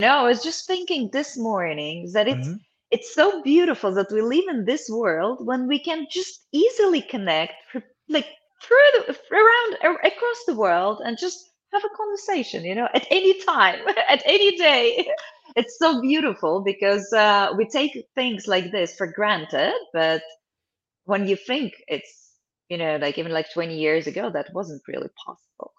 No, I was just thinking this morning that it's Mhm. it's so beautiful that we live in this world when we can just easily connect like through the, around across the world and just have a conversation, you know, at any time, at any day. It's so beautiful because uh, we take things like this for granted, but when you think it's, you know, like even like 20 years ago, that wasn't really possible.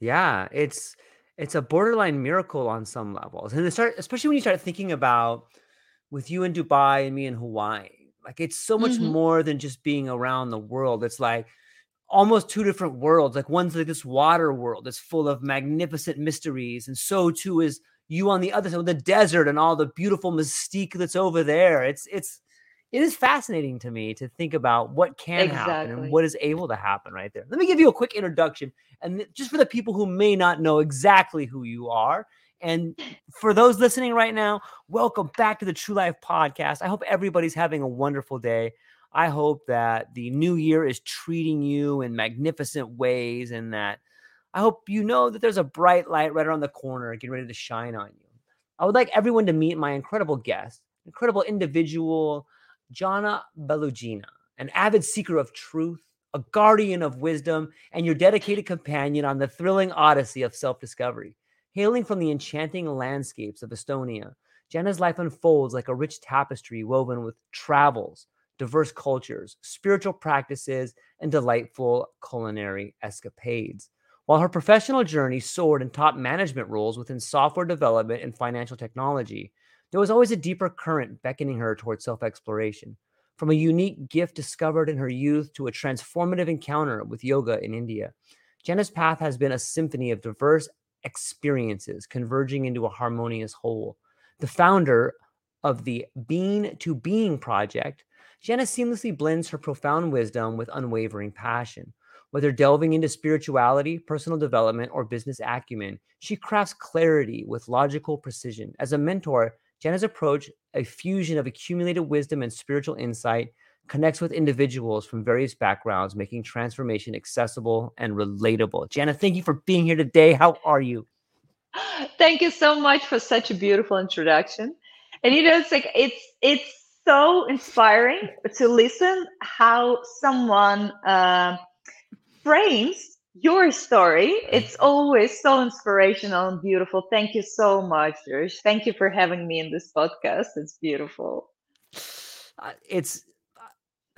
Yeah, it's it's a borderline miracle on some levels. And start especially when you start thinking about with you in Dubai and me in Hawaii. Like it's so much hmm more than just being around the world. It's like almost two different worlds. Like one's like this water world that's full of magnificent mysteries, and so too is you on the other side with the desert and all the beautiful mystique that's over there. It's it's it is fascinating to me to think about what can happen and what is able to happen right there. Let me give you a quick introduction, and just for the people who may not know exactly who you are, and for those listening right now, welcome back to the True Life Podcast. I hope everybody's having a wonderful day. I hope that the new year is treating you in magnificent ways and that I hope you know that there's a bright light right around the corner getting ready to shine on you. I would like everyone to meet my incredible guest, incredible individual, Jana Belugina, an avid seeker of truth, a guardian of wisdom, and your dedicated companion on the thrilling odyssey of self discovery. Hailing from the enchanting landscapes of Estonia, Jana's life unfolds like a rich tapestry woven with travels, diverse cultures, spiritual practices, and delightful culinary escapades. While her professional journey soared in top management roles within software development and financial technology, there was always a deeper current beckoning her towards self exploration. From a unique gift discovered in her youth to a transformative encounter with yoga in India, Jenna's path has been a symphony of diverse experiences converging into a harmonious whole. The founder of the Bean to Being project, Jenna seamlessly blends her profound wisdom with unwavering passion. Whether delving into spirituality, personal development, or business acumen, she crafts clarity with logical precision. As a mentor, Jenna's approach, a fusion of accumulated wisdom and spiritual insight, connects with individuals from various backgrounds, making transformation accessible and relatable. Jenna, thank you for being here today. How are you? Thank you so much for such a beautiful introduction. And you know, it's like it's it's so inspiring to listen how someone uh, frames your story. It's always so inspirational and beautiful. Thank you so much, Josh. Thank you for having me in this podcast. It's beautiful. Uh, it's uh,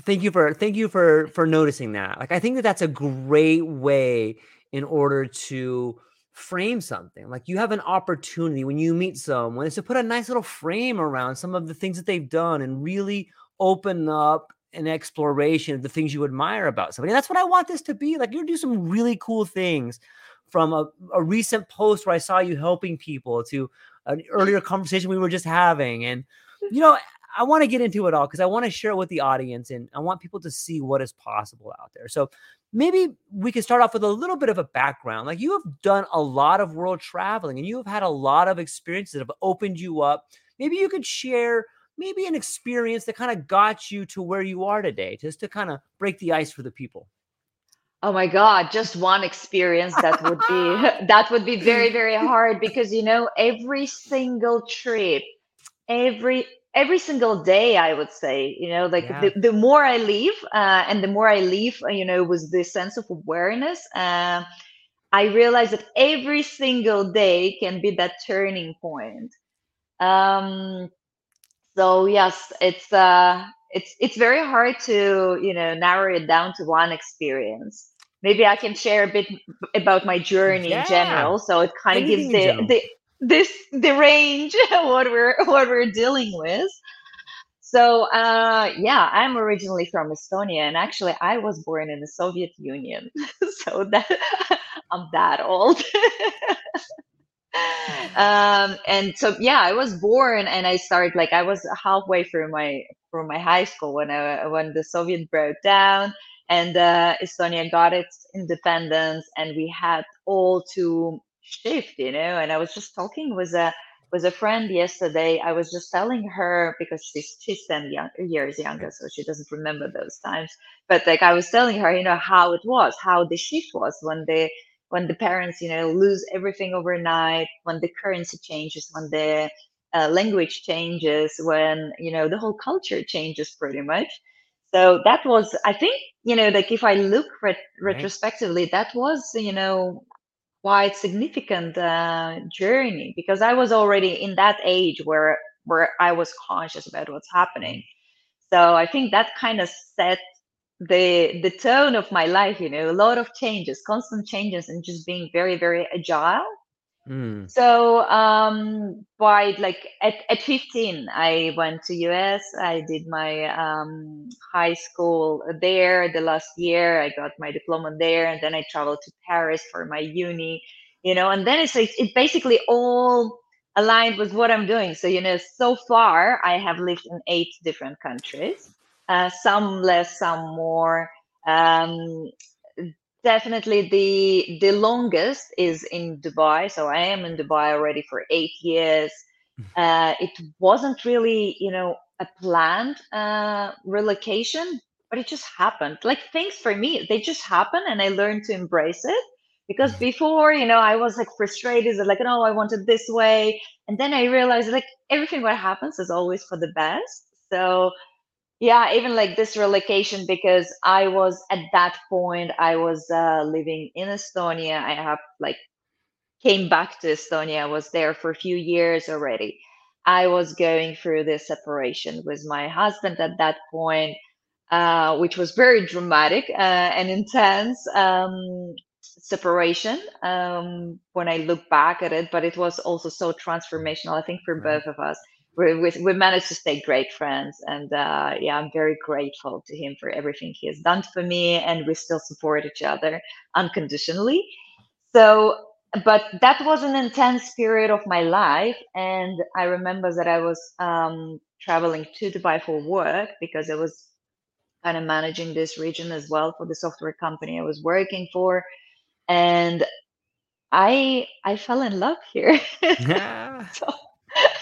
thank you for thank you for for noticing that. Like I think that that's a great way in order to frame something. Like you have an opportunity when you meet someone is to put a nice little frame around some of the things that they've done and really open up an exploration of the things you admire about somebody. And that's what I want this to be. Like you're do some really cool things from a, a recent post where I saw you helping people to an earlier conversation we were just having. And you know, I want to get into it all because I want to share it with the audience and I want people to see what is possible out there. So maybe we can start off with a little bit of a background. Like you have done a lot of world traveling and you have had a lot of experiences that have opened you up. Maybe you could share maybe an experience that kind of got you to where you are today, just to kind of break the ice for the people. Oh my God, just one experience that would be that would be very, very hard because you know, every single trip, every every single day, I would say, you know, like Yeah. the, the more I leave, uh, and the more I leave, uh, you know, with this sense of awareness, uh, I realize that every single day can be that turning point. Um, so yes, it's uh it's it's very hard to, you know, narrow it down to one experience. Maybe I can share a bit about my journey in general, so it kind of gives the the this the range what we're what we're dealing with. So uh yeah, I'm originally from Estonia and actually I was born in the Soviet Union. So that I'm that old. um and so yeah i was born and i started like i was halfway through my through my high school when i when the soviet broke down and uh, estonia got its independence and we had all to shift you know and i was just talking with a with a friend yesterday. I was just telling her because she's she's 10 young, years younger so she doesn't remember those times but like i was telling her you know how it was how the shift was when the when the parents you know lose everything overnight when the currency changes when the uh, language changes when you know the whole culture changes pretty much so that was i think you know like if i look ret- Right. retrospectively that was you know quite significant uh, journey because i was already in that age where where i was conscious about what's happening so i think that kind of set the the tone of my life you know a lot of changes constant changes and just being very very agile. Mm. so um by like at, at 15 i went to us i did my um high school there. The last year i got my diploma there and then i traveled to paris for my uni you know and then it's like it basically all aligned with what i'm doing. So you know so far i have lived in eight different countries uh, some less some more. Um definitely the the longest is in dubai. So i am in dubai already for eight years. Uh, it wasn't really you know a planned uh, relocation but it just happened. Like things for me they just happen and i learned to embrace it because Mhm. before you know i was like frustrated like no i wanted this way. And then i realized like everything what happens is always for the best. So yeah, even like this relocation because I was at that point I was uh, living in Estonia. I have like came back to Estonia. I was there for a few years already. I was going through this separation with my husband at that point, uh, which was very dramatic uh, and intense um, separation um, when I look back at it. But it was also so transformational, I think, for both of us. We, we, managed to stay great friends. And uh, yeah, I'm very grateful to him for everything he has done for me. And we still support each other unconditionally. So, but that was an intense period of my life. And I remember that I was um, traveling to Dubai for work because I was kind of managing this region as well for the software company I was working for. And I I fell in love here. Yeah. so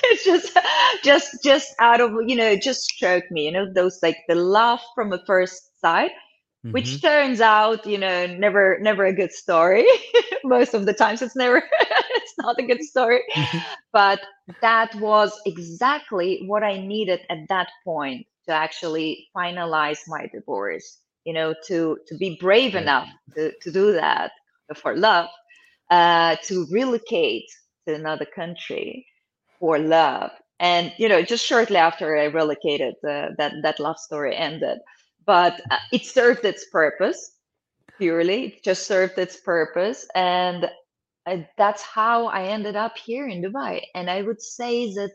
just just just out of you know just struck me you know those like the love from a first sight Mhm. which turns out you know never never a good story. Most of the times it's never it's not a good story. But that was exactly what i needed at that point to actually finalize my divorce you know to to be brave enough to, to do that for love uh to relocate to another country for love. And you know just shortly after i relocated uh, that that love story ended. But uh, it served its purpose purely it just served its purpose. And uh, that's how i ended up here in dubai. And i would say that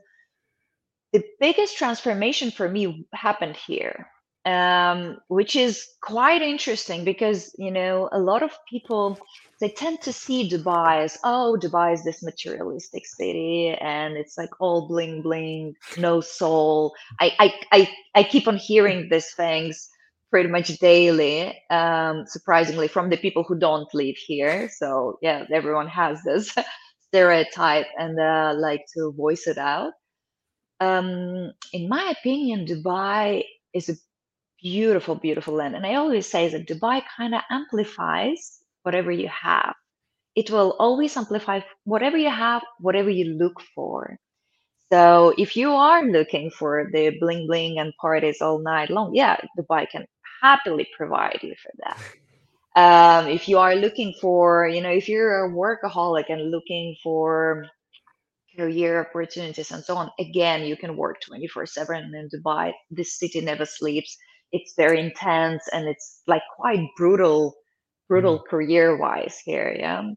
the biggest transformation for me happened here um, which is quite interesting because you know a lot of people they tend to see Dubai as, oh, Dubai is this materialistic city and it's like all bling bling, no soul. I I I, I keep on hearing these things pretty much daily, um, surprisingly, from the people who don't live here. So yeah, everyone has this stereotype and uh, like to voice it out. Um, in my opinion, Dubai is a beautiful, beautiful land. And I always say that Dubai kind of amplifies whatever you have. It will always amplify whatever you have, whatever you look for. So if you are looking for the bling bling and parties all night long, yeah, Dubai can happily provide you for that. Um, if you are looking for, you know, if you're a workaholic and looking for career opportunities and so on, again, you can work 24 7 in Dubai. This city never sleeps. It's very intense and it's like quite brutal, brutal mm. career wise here. Yeah.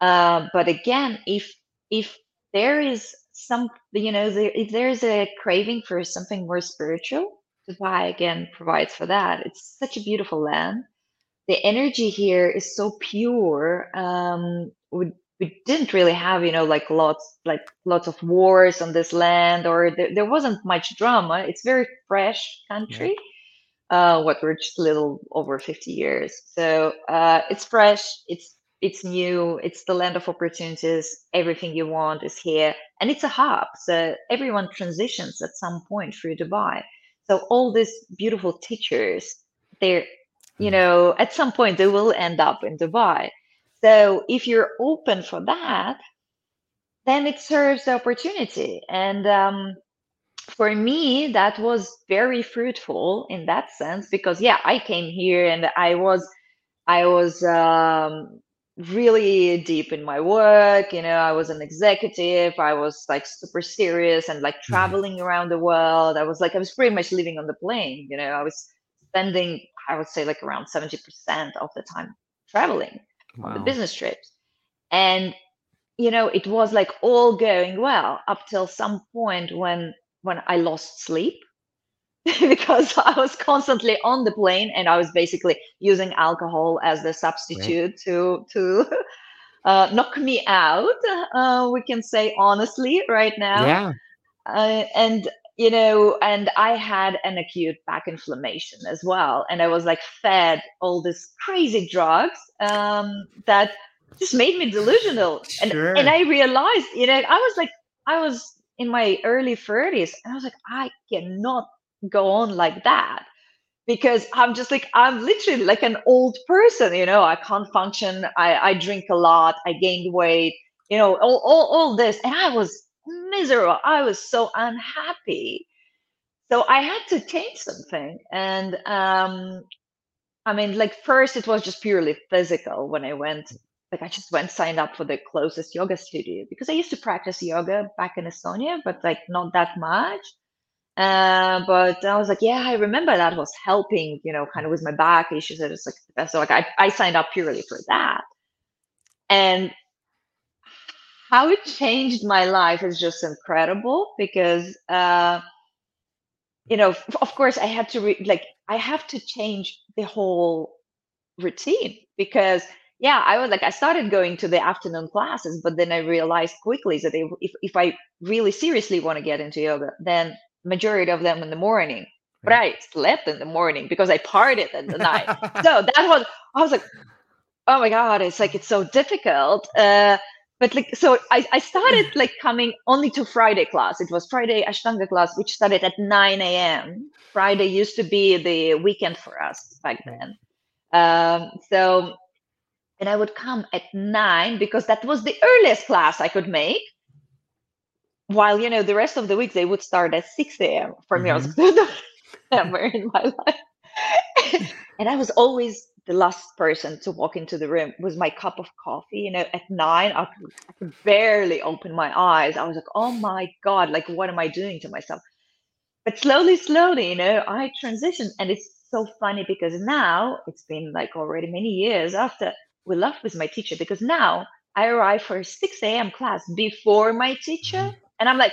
Uh, but again, if, if there is some, you know, there, if there's a craving for something more spiritual, Dubai again provides for that. It's such a beautiful land. The energy here is so pure. Um, we, we didn't really have, you know, like lots, like lots of wars on this land, or there, there wasn't much drama. It's very fresh country. Yeah. Uh, what we're just a little over 50 years, so uh, it's fresh. It's it's new. It's the land of opportunities. Everything you want is here, and it's a hub. So everyone transitions at some point through Dubai so all these beautiful teachers they're you mm. know at some point they will end up in dubai so if you're open for that then it serves the opportunity and um, for me that was very fruitful in that sense because yeah i came here and i was i was um, really deep in my work you know i was an executive i was like super serious and like mm-hmm. traveling around the world i was like i was pretty much living on the plane you know i was spending i would say like around 70% of the time traveling wow. on the business trips and you know it was like all going well up till some point when when i lost sleep because I was constantly on the plane and I was basically using alcohol as the substitute right. to to uh, knock me out. Uh, we can say honestly right now. Yeah. Uh, and you know, and I had an acute back inflammation as well, and I was like fed all these crazy drugs um, that just made me delusional. Sure. And and I realized, you know, I was like, I was in my early 30s, and I was like, I cannot go on like that because I'm just like I'm literally like an old person, you know. I can't function. I I drink a lot. I gained weight. You know, all all, all this, and I was miserable. I was so unhappy. So I had to change something, and um, I mean, like first it was just purely physical when I went. Like I just went signed up for the closest yoga studio because I used to practice yoga back in Estonia, but like not that much. Uh, but I was like, yeah, I remember that was helping, you know, kind of with my back issues. It was like, so like I, I signed up purely for that. And how it changed my life is just incredible because, uh, you know, of course I had to re- like, I have to change the whole routine because yeah, I was like, I started going to the afternoon classes, but then I realized quickly that if, if I really seriously want to get into yoga, then majority of them in the morning but I slept in the morning because I partied in the night. so that was I was like, oh my god, it's like it's so difficult. Uh, but like so I, I started like coming only to Friday class. It was Friday Ashtanga class, which started at 9 a.m. Friday used to be the weekend for us back then. Um, so and I would come at nine because that was the earliest class I could make. While you know the rest of the week they would start at 6 a.m for me. I was mm-hmm. in my life. And i was always the last person to walk into the room with my cup of coffee you know at nine I could, I could barely open my eyes. I was like oh my god like what am i doing to myself? But slowly slowly you know i transitioned and it's so funny because now it's been like already many years after we left with my teacher because now I arrive for a 6 a.m. class before my teacher mm-hmm. And I'm like,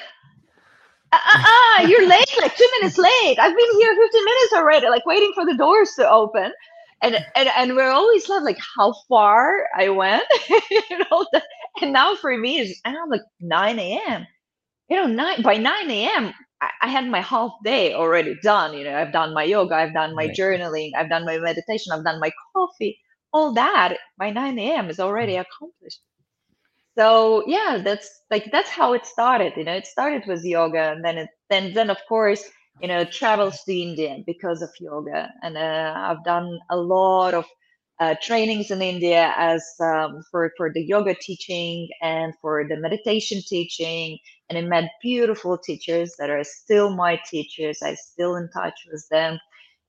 ah, ah, ah, you're late, like two minutes late. I've been here 15 minutes already, like waiting for the doors to open. and and and we're always like how far I went, you know. The, and now for me is and I'm like 9 a.m. You know, nine by 9 a.m. I, I had my half day already done. You know, I've done my yoga, I've done my Right. journaling, I've done my meditation, I've done my coffee. All that by 9 a.m. is already accomplished. So yeah, that's like that's how it started. You know, it started with yoga, and then it then then of course you know travels to India because of yoga, and uh, I've done a lot of uh, trainings in India as um, for for the yoga teaching and for the meditation teaching, and I met beautiful teachers that are still my teachers. I'm still in touch with them,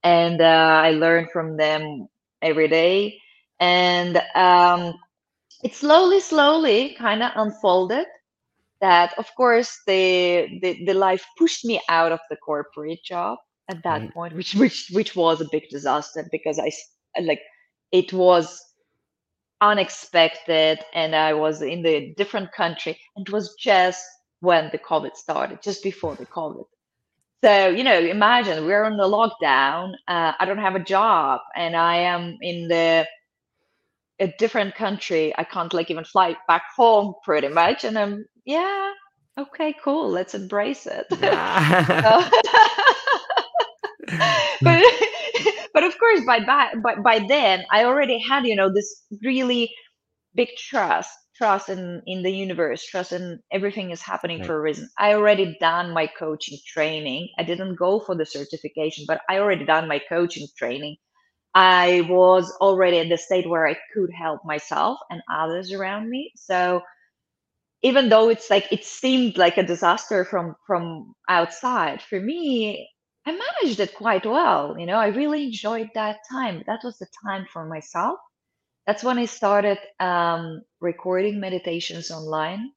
and uh, I learn from them every day. And um, it slowly, slowly kind of unfolded that of course the, the the life pushed me out of the corporate job at that Right. point which which which was a big disaster because i like it was unexpected and i was in the different country and it was just when the covid started just before the covid so you know imagine we're on the lockdown uh, i don't have a job and i am in the a different country. I can't like even fly back home pretty much. And I'm, yeah, okay, cool. Let's embrace it. Yeah. But but of course by, by by by then I already had, you know, this really big trust, trust in in the universe, trust in everything is happening Right. for a reason. I already done my coaching training. I didn't go for the certification, but I already done my coaching training. I was already at the state where I could help myself and others around me. So even though it's like it seemed like a disaster from from outside, for me, I managed it quite well. You know, I really enjoyed that time. That was the time for myself. That's when I started um, recording meditations online.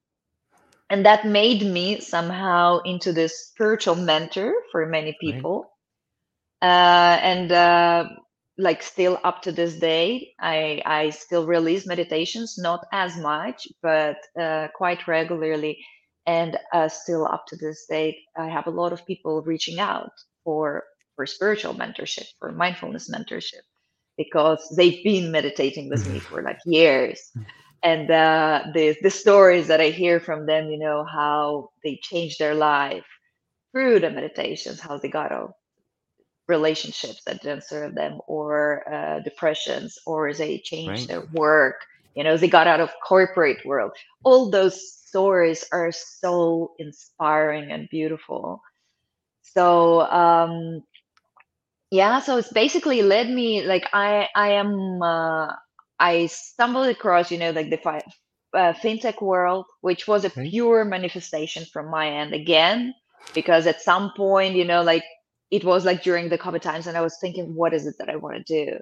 And that made me somehow into this spiritual mentor for many people uh, and uh, like still up to this day i i still release meditations not as much but uh, quite regularly and uh, still up to this day i have a lot of people reaching out for for spiritual mentorship for mindfulness mentorship because they've been meditating with me for like years. And uh, the the stories that i hear from them you know how they changed their life through the meditations how they got relationships that didn't serve them or uh, depressions or they changed Right. their work you know they got out of corporate world all those stories are so inspiring and beautiful so um yeah so it's basically led me like i i am uh, i stumbled across you know like the fi- uh, fintech world which was a Okay. pure manifestation from my end again because at some point you know like it was like during the covid times and i was thinking what is it that i want to do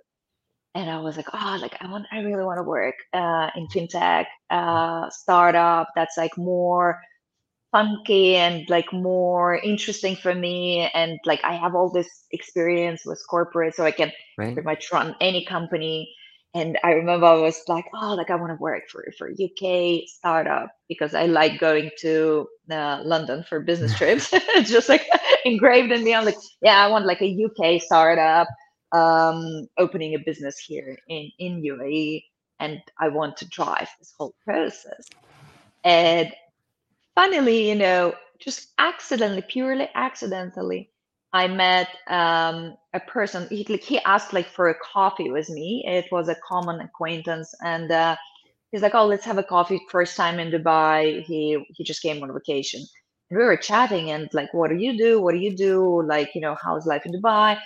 and i was like oh like i want i really want to work uh, in fintech uh, startup that's like more funky and like more interesting for me and like i have all this experience with corporate so i can Right. pretty much run any company and i remember i was like oh like i want to work for for uk startup because i like going to uh, london for business trips. It's just like engraved in me i'm like yeah i want like a uk startup um opening a business here in in uae and i want to drive this whole process. And funnily, you know, just accidentally, purely accidentally, I met um, a person. He like he asked like for a coffee with me. It was a common acquaintance, and uh, he's like, "Oh, let's have a coffee." First time in Dubai. He he just came on vacation, and we were chatting and like, "What do you do? What do you do? Like, you know, how's life in Dubai?"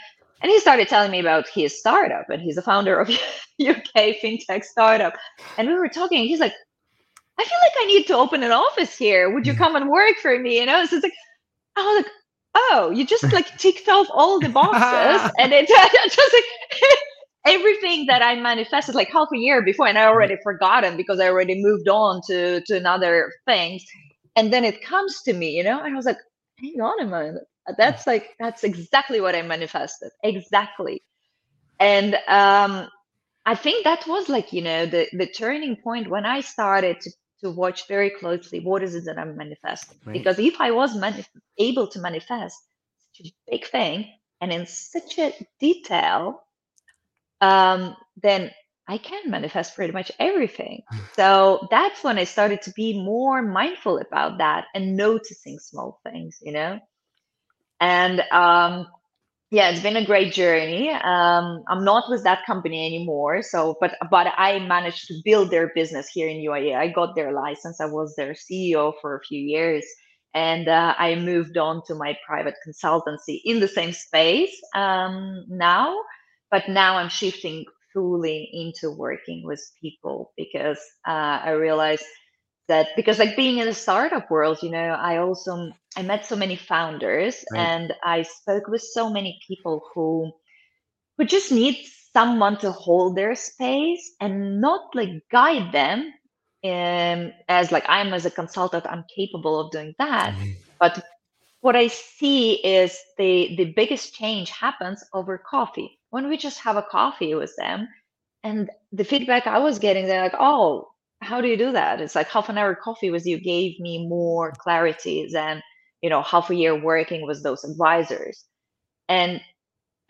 And he started telling me about his startup, and he's the founder of UK fintech startup. And we were talking. He's like, I feel like I need to open an office here. Would you come and work for me? You know, so it's like, I was like, oh, you just like ticked off all the boxes, and it's just like everything that I manifested like half a year before, and I already forgotten because I already moved on to to another things, and then it comes to me, you know, and I was like, hang on a minute, that's like that's exactly what I manifested, exactly, and um I think that was like, you know, the the turning point when I started to to watch very closely what is it that I'm manifesting. Right. Because if I was manif- able to manifest such a big thing and in such a detail, um, then I can manifest pretty much everything. So that's when I started to be more mindful about that and noticing small things, you know. And um, yeah, it's been a great journey. Um, I'm not with that company anymore. So, but but I managed to build their business here in UAE. I got their license. I was their CEO for a few years, and uh, I moved on to my private consultancy in the same space um, now. But now I'm shifting fully into working with people because uh, I realized that because like being in the startup world, you know, I also I met so many founders Right. and I spoke with so many people who who just need someone to hold their space and not like guide them um, as like I'm as a consultant, I'm capable of doing that. But what I see is the the biggest change happens over coffee. When we just have a coffee with them, and the feedback I was getting, they're like, "Oh, how do you do that?" It's like half an hour coffee with you gave me more clarity than you know half a year working with those advisors. And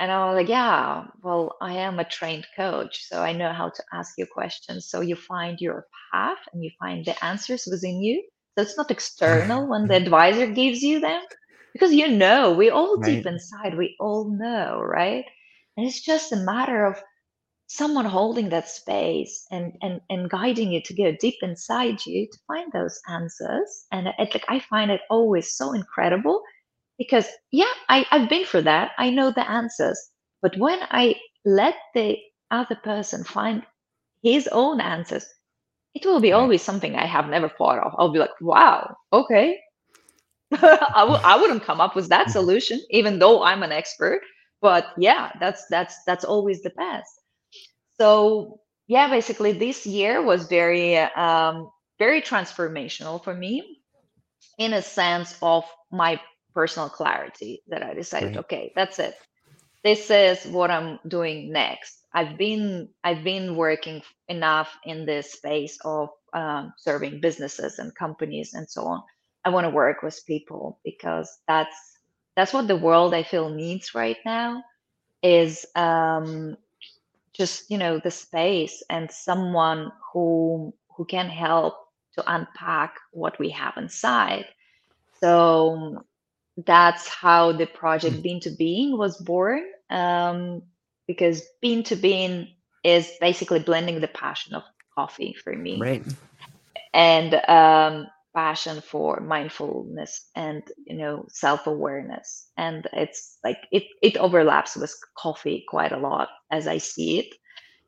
and I was like, "Yeah, well, I am a trained coach, so I know how to ask you questions. So you find your path and you find the answers within you. So it's not external when the advisor gives you them." because you know we all Right. deep inside we all know right and it's just a matter of someone holding that space and and and guiding you to go deep inside you to find those answers. And it, like i find it always so incredible because yeah I, i've been through that. I know the answers. But when i let the other person find his own answers it will be always something i have never thought of. I'll be like wow okay. I w- I wouldn't come up with that mm-hmm. solution, even though I'm an expert. But yeah, that's that's that's always the best. So yeah, basically this year was very um, very transformational for me in a sense of my personal clarity that I decided, Right. okay, that's it. This is what I'm doing next. I've been I've been working enough in this space of um, serving businesses and companies and so on. I want to work with people because that's that's what the world I feel needs right now is um, just you know the space and someone who who can help to unpack what we have inside. So that's how the project Bean to Being was born. Um, because Bean to Being is basically blending the passion of coffee for me Right. and um, passion for mindfulness and you know self-awareness. And it's like it it overlaps with coffee quite a lot as i see it.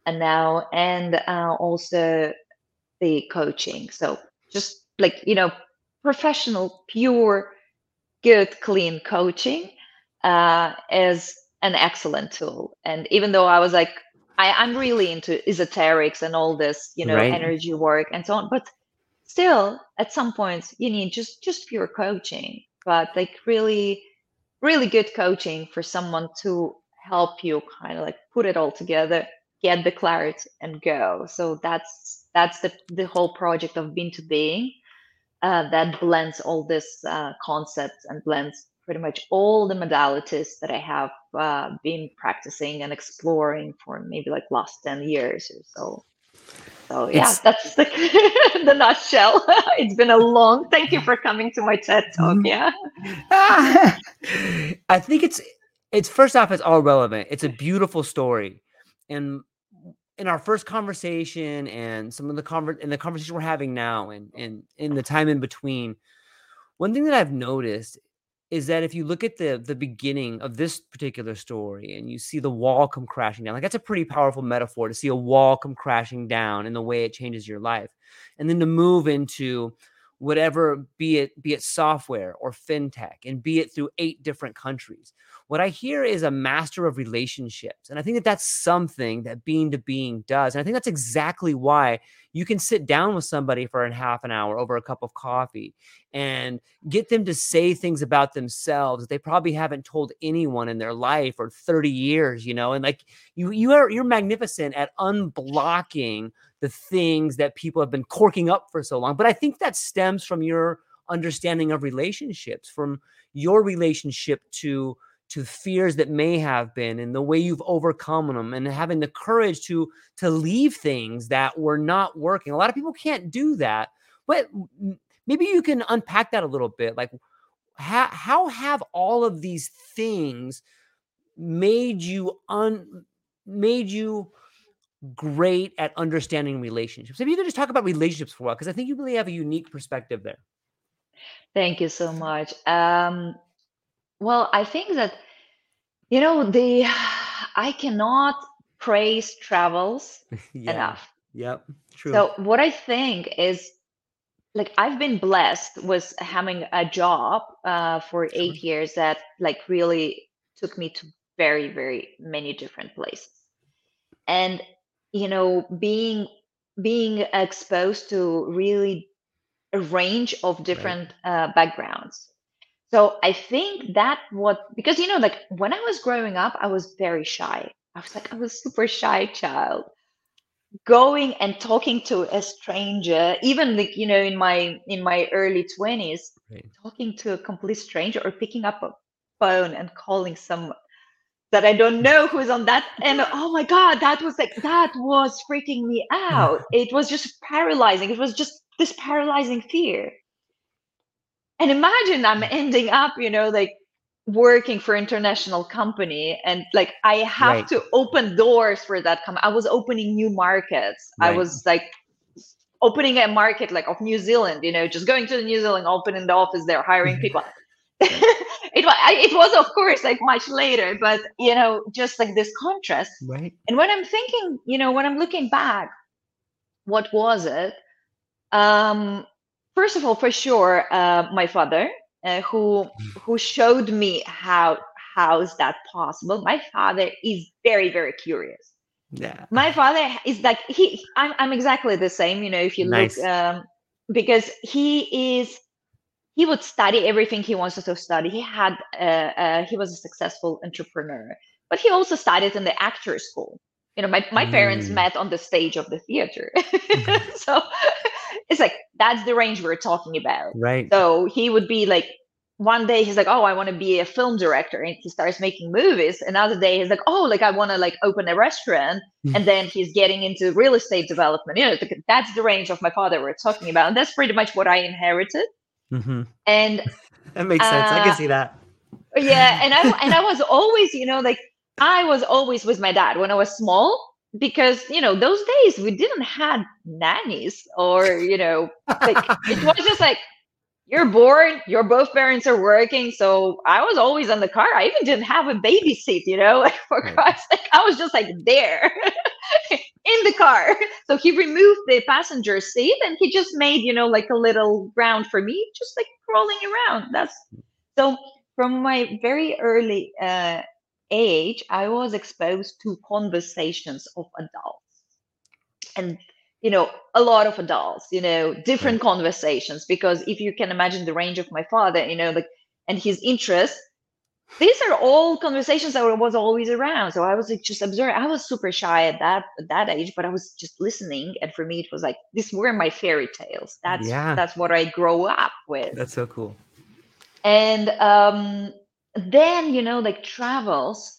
And now and uh, also the coaching. So just like you know professional pure good clean coaching uh, is an excellent tool. And even though i was like I, i'm really into esoterics and all this you know Right. energy work and so on but still at some points you need just just pure coaching but like really really good coaching for someone to help you kind of like put it all together get the clarity and go so that's that's the the whole project of Bean to Being uh, that blends all this uh, concepts and blends pretty much all the modalities that I have uh, been practicing and exploring for maybe like last 10 years or so. So yeah, It's that's the, the nutshell. it's been a long, thank you for coming to my TED talk. Mhm. Yeah. I think it's it's first off, it's all relevant. It's a beautiful story, and in our first conversation and some of the conver- and the conversation we're having now, and and in the time in between, one thing that I've noticed is that if you look at the the beginning of this particular story and you see the wall come crashing down, like that's a pretty powerful metaphor to see a wall come crashing down and the way it changes your life, and then to move into whatever be it be it software or fintech and be it through eight different countries. What i hear is a master of relationships and i think that that's something that Bean to Being does and i think that's exactly why you can sit down with somebody for a half an hour over a cup of coffee and get them to say things about themselves that they probably haven't told anyone in their life or 30 years you know and like you you are you're magnificent at unblocking the things that people have been corking up for so long. But I think that stems from your understanding of relationships, from your relationship to to fears that may have been and the way you've overcome them and having the courage to to leave things that were not working. A lot of people can't do that. But maybe you can unpack that a little bit. Like how how have all of these things made you un made you great at understanding relationships? Maybe you could just talk about relationships for a while because I think you really have a unique perspective there. Thank you so much. Um, well, I think that, you know, the I cannot praise travels yeah. enough. Yep. True. So what I think is like I've been blessed with having a job uh, for Sure. eight years that like really took me to very, very many different places. And you know, being being exposed to really a range of Right. different uh, backgrounds. So I think that what because you know, like when I was growing up, I was very shy. I was like I was super shy child going and talking to a stranger even like you know in my in my early 20s Right. talking to a complete stranger or picking up a phone and calling someone that i don't know who's on that and oh my god that was like that was freaking me out. Mm. It was just paralyzing. It was just this paralyzing fear. And imagine i'm ending up you know like working for international company and like i have Right. to open doors for that company i was opening new markets. I was like opening a market like of new zealand you know just going to new zealand opening the office there hiring mm-hmm. people it was it was of course like much later but you know just like this contrast Right. and when i'm thinking you know when i'm looking back what was it um first of all for sure uh, my father uh, who who showed me how how is that possible my father is very very curious Yeah. my father is like he i'm, I'm exactly the same you know if you Nice. look um because he is he would study everything he wants to study he had uh, uh, he was a successful entrepreneur but he also studied in the actor school you know my, my parents Mm. met on the stage of the theater so it's like that's the range we're talking about Right. so he would be like, one day he's like, oh, I want to be a film director, and he starts making movies. Another day he's like, oh, like I want to like open a restaurant, Hmm. and then he's getting into real estate development. You know, that's the range of my father we're talking about, and that's pretty much what I inherited. Hmm And That makes sense. I can Uh, see that. yeah, and I and I was always, you know, like I was always with my dad when I was small because you know those days we didn't have nannies or you know like it was just like you're bored your both parents are working. So i was always in the car. I even didn't have a baby seat you know? Like for christ's sake i was just like there in the car. So he removed the passenger seat and he just made you know like a little ground for me just like crawling around. That's so from my very early uh, age i was exposed to conversations of adults. And you know a lot of adults you know different conversations because if you can imagine the range of my father you know like and his interests these are all conversations that was always around. So i was like just observing. I was super shy at that at that age but i was just listening. And for me it was like these were my fairy tales. That's Yeah. that's what i grow up with. That's so cool. and um then you know like travels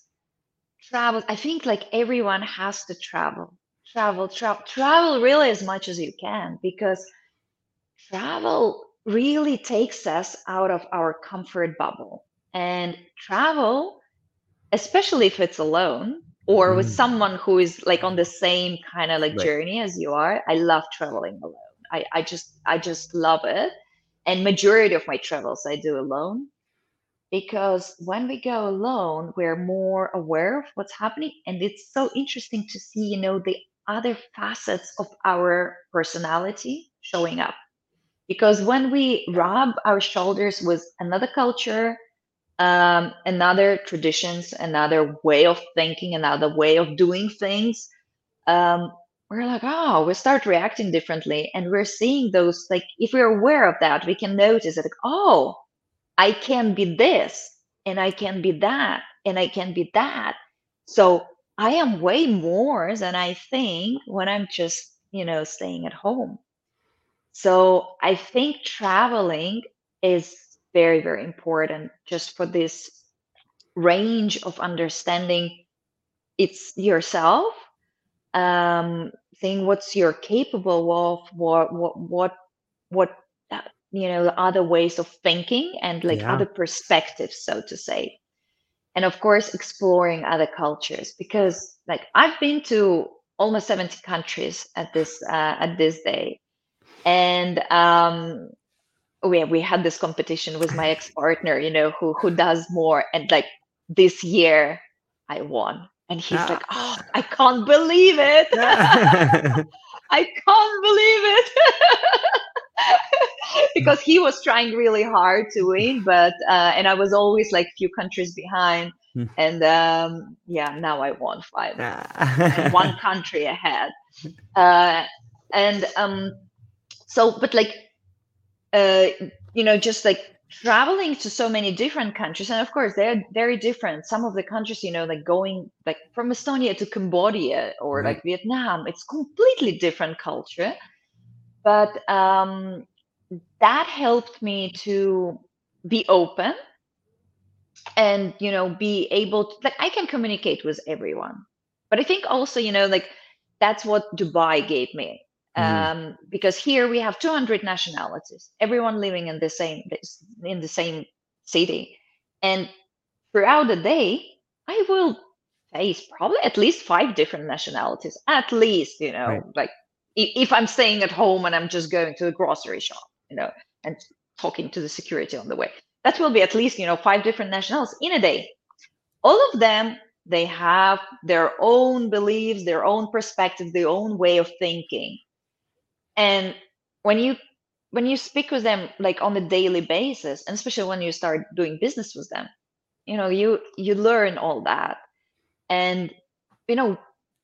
travels i think like everyone has to travel travel travel travel really as much as you can because travel really takes us out of our comfort bubble and travel especially if it's alone or with Mm. someone who is like on the same kind of like Right. journey as you are i love traveling alone i i just i just love it and majority of my travels i do alone because when we go alone we're more aware of what's happening and it's so interesting to see you know the other facets of our personality showing up. Because when we rub our shoulders with another culture um, another traditions another way of thinking another way of doing things um, we're like oh we start reacting differently. And we're seeing those like if we're aware of that we can notice that like, oh i can be this and i can be that and i can be that. So i am way more than i think when i'm just you know staying at home so I think traveling is very, very important just for this range of understanding it's yourself um seeing what's you're capable of what what what what uh, you know other ways of thinking and like Yeah. other perspectives so to say and of course exploring other cultures because like i've been to almost 70 countries at this uh, at this day. And um we we had this competition with my ex-partner you know who who does more and like this year i won. And he's like oh i can't believe it. I can't believe it because he was trying really hard to win but uh and i was always like few countries behind. Hmm. and um yeah now i won five. And one country ahead. Uh and um so but like uh you know just like traveling to so many different countries and of course they're very different. Some of the countries you know like going like from estonia to cambodia or Right. like vietnam it's completely different culture but um that helped me to be open and you know be able to like i can communicate with everyone but i think also you know like that's what dubai gave me Mm. um because here we have 200 nationalities everyone living in the same in the same city and throughout the day i will face probably at least five different nationalities at least you know Right. like if i'm staying at home and i'm just going to the grocery shop you know and talking to the security on the way that will be at least you know five different nationals in a day. All of them they have their own beliefs their own perspective their own way of thinking. And when you when you speak with them like on a daily basis and especially when you start doing business with them you know you you learn all that. And you know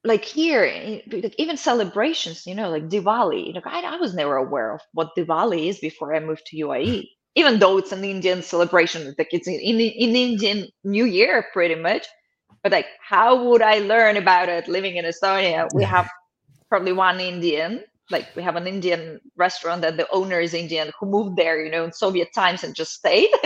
like here like even celebrations you know like diwali you know I, I was never aware of what diwali is before i moved to uae even though it's an indian celebration like it's in, in, in indian new year pretty much. But like how would i learn about it living in estonia? We have probably one indian like we have an indian restaurant that the owner is indian who moved there you know in soviet times and just stayed.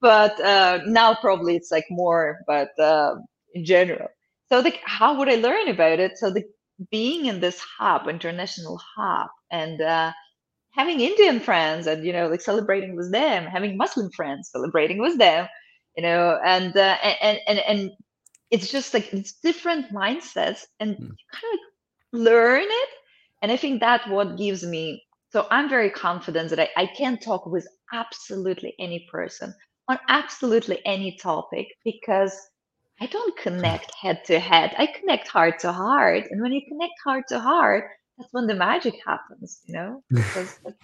But uh, now probably it's like more but uh, in general so like how would i learn about it so the being in this hub international hub and uh, having indian friends and you know like celebrating with them having muslim friends celebrating with them you know and uh, and and and it's just like it's different mindsets and Mm. you kind of learn it and i think that what gives me so i'm very confident that I, I can talk with absolutely any person on absolutely any topic because i don't connect head to head i connect heart to heart and when you connect heart to heart that's when the magic happens you know because like,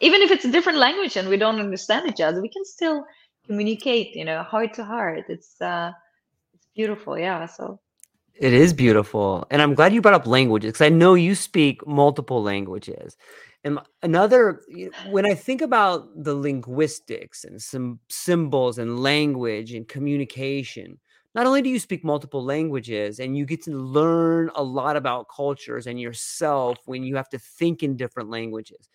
even if it's a different language and we don't understand each other we can still communicate you know heart to heart it's uh it's beautiful yeah so It is beautiful. And I'm glad you brought up languages because I know you speak multiple languages. And another, when I think about the linguistics and some symbols and language and communication, not only do you speak multiple languages and you get to learn a lot about cultures and yourself when you have to think in different languages,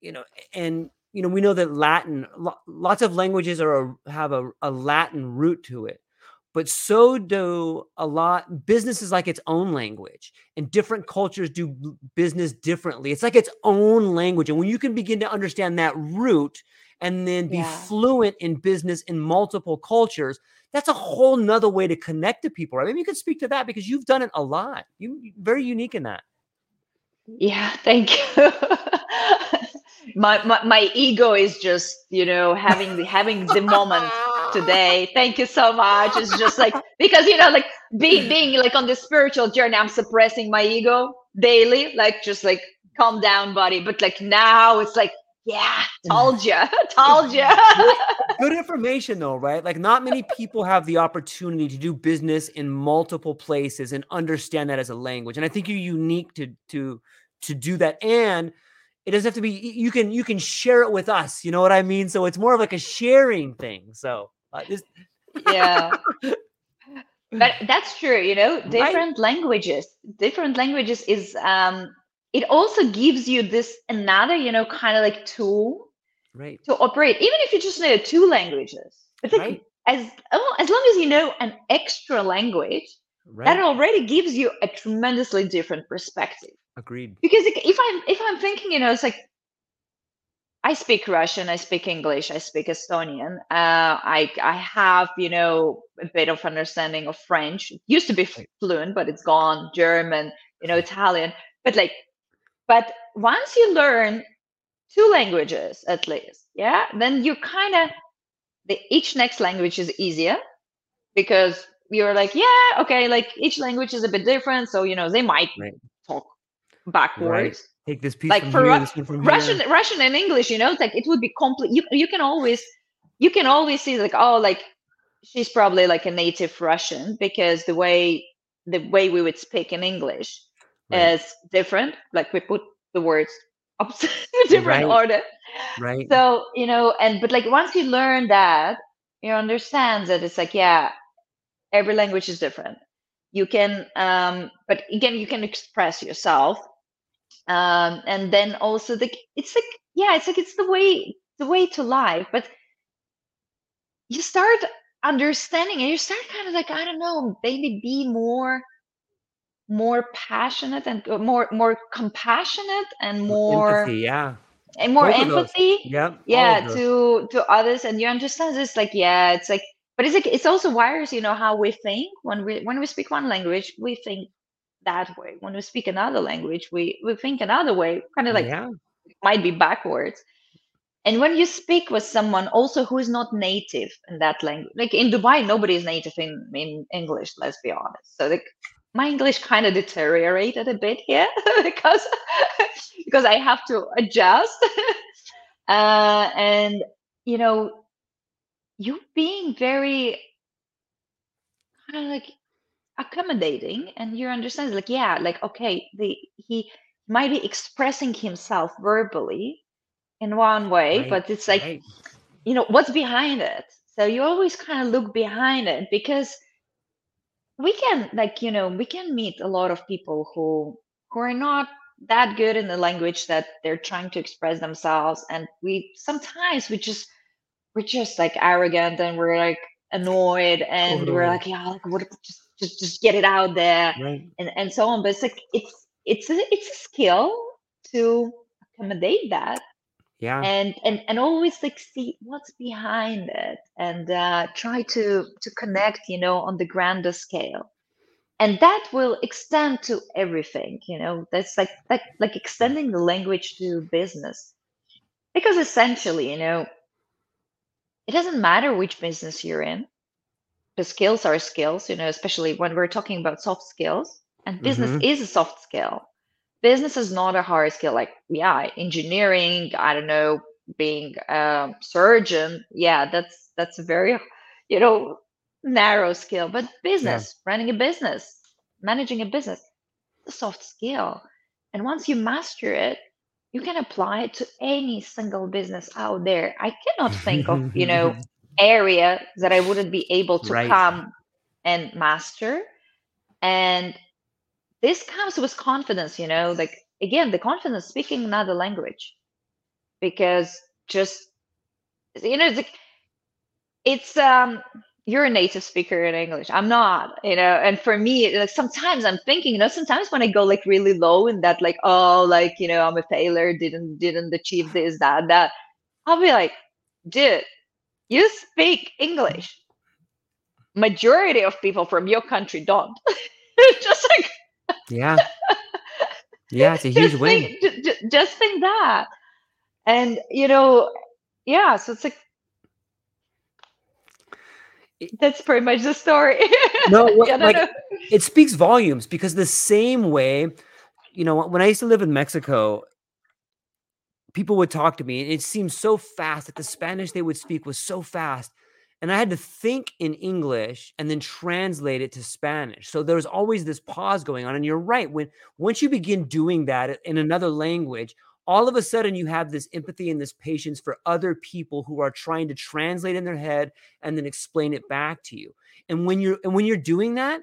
you know, and you know, we know that Latin, lots of languages are a, have a, a Latin root to it but so do a lot business is like its own language and different cultures do business differently. It's like its own language and when you can begin to understand that root and then be Yeah. fluent in business in multiple cultures that's a whole nother way to connect to people right maybe you could speak to that because you've done it a lot you you're very unique in that Yeah, thank you. my, my my ego is just, you know, having the having the moment today. Thank you so much. It's just like because you know, like being being like on this spiritual journey, I'm suppressing my ego daily, like just like calm down, buddy. But like now it's like, yeah, told you, told you. good information though right? Like not many people have the opportunity to do business in multiple places and understand that as a language and i think you're unique to to to do that and it doesn't have to be you can you can share it with us you know what i mean? So it's more of like a sharing thing so uh, this, yeah. But that's true you know different languages different languages is um it also gives you this another you know kind of like tool right. to operate, even if you just know two languages. But like, Right. as oh, as long as you know an extra language, Right. that already gives you a tremendously different perspective. Agreed. Because if I'm if I'm thinking, you know, it's like I speak Russian, I speak English, I speak Estonian. Uh, I I have you know a bit of understanding of French. It used to be fluent, but it's gone. German, you know, Italian. But like, but once you learn two languages at least, yeah, then you kind of the each next language is easier because you're like, yeah, okay, like each language is a bit different, so you know they might Right. talk backwards Take this piece like from for here, Ru- Russian, here. Russian and English, you know, it's like it would be complete. You you can always you can always see like oh like she's probably like a native Russian because the way the way we would speak in English Right. is different. Like we put the words up in a different Right. order. Right. So you know, and but like once you learn that, you understand that it's like yeah, every language is different. You can, um, but again, you can express yourself um and then also the it's like yeah it's like it's the way the way to life but you start understanding and you start kind of like i don't know maybe be more more passionate and uh, more more compassionate and more Empathy. Yeah. and more Both empathy yeah yeah to to others and you understand this like yeah it's like but it's like it's also wires you know how we think when we when we speak one language we think that way when we speak another language we we think another way kind of like yeah. might be backwards and when you speak with someone also who is not native in that language like in dubai nobody is native in in english let's be honest so like my english kind of deteriorated a bit here because because i have to adjust uh and you know you being very kind of like accommodating and you understand like yeah like okay the he might be expressing himself verbally in one way Right, but it's like right. you know what's behind it so you always kind of look behind it because we can like you know we can meet a lot of people who who are not that good in the language that they're trying to express themselves. And we sometimes we just we're just like arrogant and we're like annoyed and we're like yeah like what just just just get it out there Right. and and so on. But it's like it's it's a, it's a skill to accommodate that Yeah. and and and always like see what's behind it and uh, try to to connect you know on the grander scale and that will extend to everything you know that's like like like extending the language to business because essentially you know it doesn't matter which business you're in the skills are skills you know especially when we're talking about soft skills and business Mhm. is a soft skill business is not a hard skill like yeah engineering i don't know being a surgeon yeah that's that's a very you know narrow skill but business running a business managing a business a soft skill and once you master it you can apply it to any single business out there i cannot think of you know area that I wouldn't be able to Right. come and master. And this comes with confidence, you know, like again, the confidence speaking another language. Because just you know, it's it's um you're a native speaker in English. I'm not, you know, and for me, like sometimes I'm thinking, you know, sometimes when I go like really low in that, like, oh, like, you know, I'm a failure, didn't didn't achieve this, that, that, I'll be like, dude, you speak English. Majority of people from your country don't. just like Yeah. Yeah. It's a huge just win. think, ju- ju- just think that, and you know, yeah. So it's like that's pretty much the story. No, what- Yeah, no, like, no. it speaks volumes because the same way, you know, when I used to live in Mexico, people would talk to me and it seemed so fast that the Spanish they would speak was so fast. And I had to think in English and then translate it to Spanish. So there was always this pause going on. And you're right. When once you begin doing that in another language, all of a sudden you have this empathy and this patience for other people who are trying to translate in their head and then explain it back to you. And when you're and when you're doing that,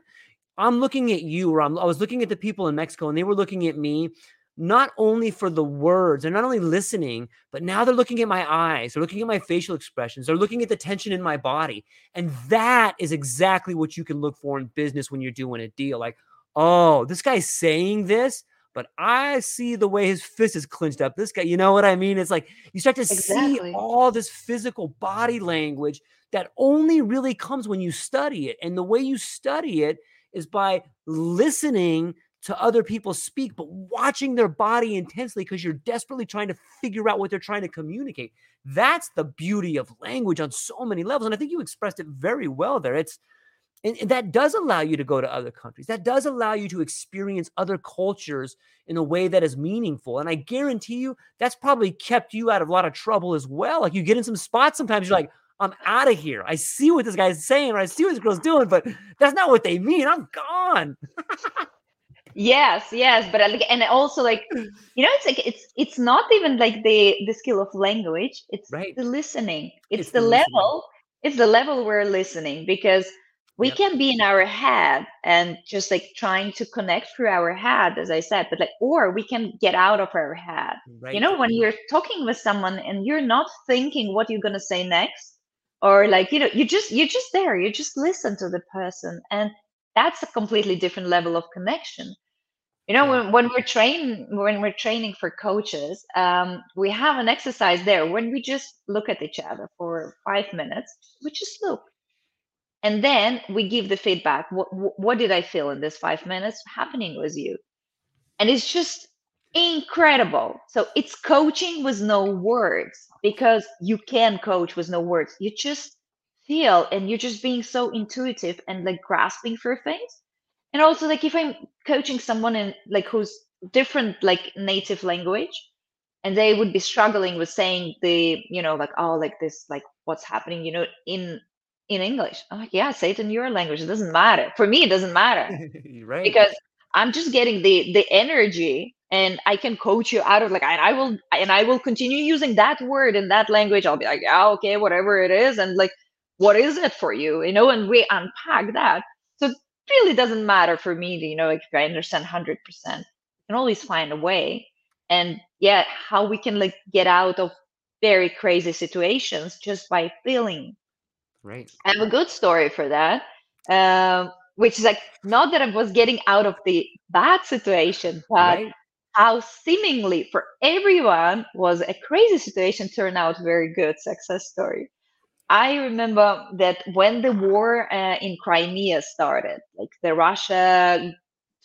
I'm looking at you, or I'm, I was looking at the people in Mexico, and they were looking at me. Not only for the words, they're not only listening, but now they're looking at my eyes, they're looking at my facial expressions, they're looking at the tension in my body. And that is exactly what you can look for in business when you're doing a deal. Like, oh, this guy's saying this, but I see the way his fist is clenched up. This guy, you know what I mean? It's like you start to exactly. see all this physical body language that only really comes when you study it. And the way you study it is by listening to other people speak, but watching their body intensely because you're desperately trying to figure out what they're trying to communicate. That's the beauty of language on so many levels. And I think you expressed it very well there. It's and, and that does allow you to go to other countries. That does allow you to experience other cultures in a way that is meaningful. And I guarantee you that's probably kept you out of a lot of trouble as well. Like you get in some spots sometimes, you're like, I'm out of here. I see what this guy's saying, or I see what this girl's doing, but that's not what they mean. I'm gone. yes yes but like and also like you know it's like it's it's not even like the the skill of language it's right. the listening it's, it's the, the level it's the level we're listening because we yep. can be in our head and just like trying to connect through our head as i said but like or we can get out of our head right. you know when you're talking with someone and you're not thinking what you're going to say next or like you know you just you're just there you just listen to the person and that's a completely different level of connection you know when, when we're train when we're training for coaches um, we have an exercise there when we just look at each other for five minutes we just look. And then we give the feedback what, what did i feel in this five minutes happening with you? And it's just incredible. So it's coaching with no words because you can coach with no words. You just feel and you're just being so intuitive and like grasping for things and also like if i'm coaching someone in like who's different like native language and they would be struggling with saying the you know like oh like this like what's happening you know in in english. I'm like yeah say it in your language. It doesn't matter. For me it doesn't matter. Right. Because i'm just getting the the energy and i can coach you out of like and i will and i will continue using that word in that language. I'll be like yeah okay whatever it is and like what is it for you? You know and we unpack that. So really doesn't matter for me to, you know, if I understand 100%. I can always find a way. And yeah, how we can like get out of very crazy situations just by feeling. Right. I have a good story for that. Um, which is like not that I was getting out of the bad situation, but right. how seemingly for everyone was a crazy situation turned out very good success story. I remember that when the war uh, in Crimea started, like the Russia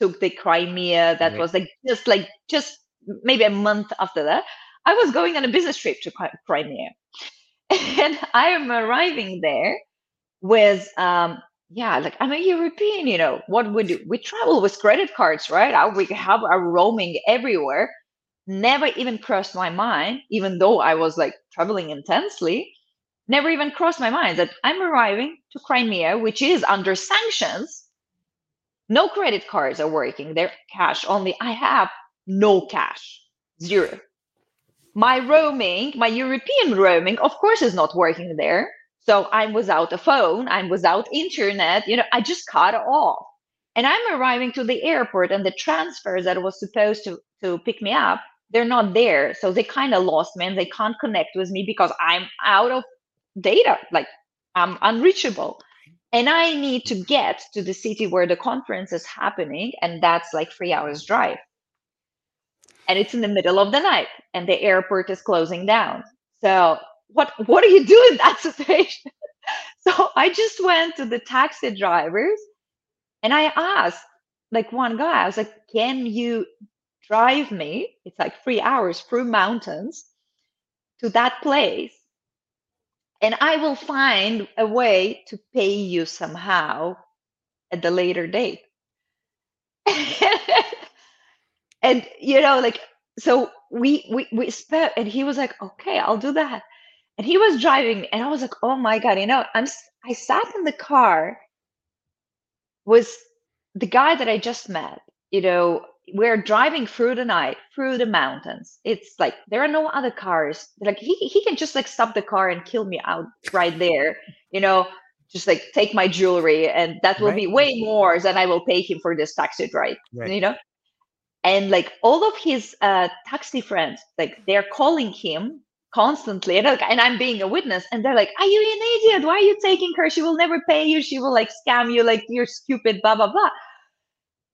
took the Crimea, that was like just like just maybe a month after that, I was going on a business trip to Crimea, and I am arriving there with um yeah like i'm a european you know what we do we travel with credit cards right? We have our roaming everywhere. Never even crossed my mind even though i was like traveling intensely never even crossed my mind that I'm arriving to Crimea, which is under sanctions. No credit cards are working. They're cash only. I have no cash, zero. My roaming, my European roaming, of course, is not working there. So I'm without a phone, I'm without internet. You know, I just cut off. And I'm arriving to the airport, and the transfers that was supposed to, to pick me up, they're not there. So they kind of lost me and they can't connect with me because I'm out of data like i'm unreachable. And i need to get to the city where the conference is happening and that's like three hours drive. And it's in the middle of the night and the airport is closing down. So what what do you do in that situation? So i just went to the taxi drivers and i asked like one guy i was like can you drive me? It's like three hours through mountains to that place and I will find a way to pay you somehow at the later date. and you know, like so we we we spent and he was like, okay, I'll do that. And he was driving and I was like, oh my God, you know, I'm I sat in the car was the guy that I just met, you know, we're driving through the night through the mountains it's like there are no other cars like he, he can just like stop the car and kill me out right there you know just like take my jewelry and that will right. be way more than i will pay him for this taxi drive right. you know and like all of his uh, taxi friends, like they're calling him constantly, and, like, and I'm being a witness, and they're like, "Are you an idiot? Why are you taking her? She will never pay you. She will like scam you. Like you're stupid." Blah blah blah.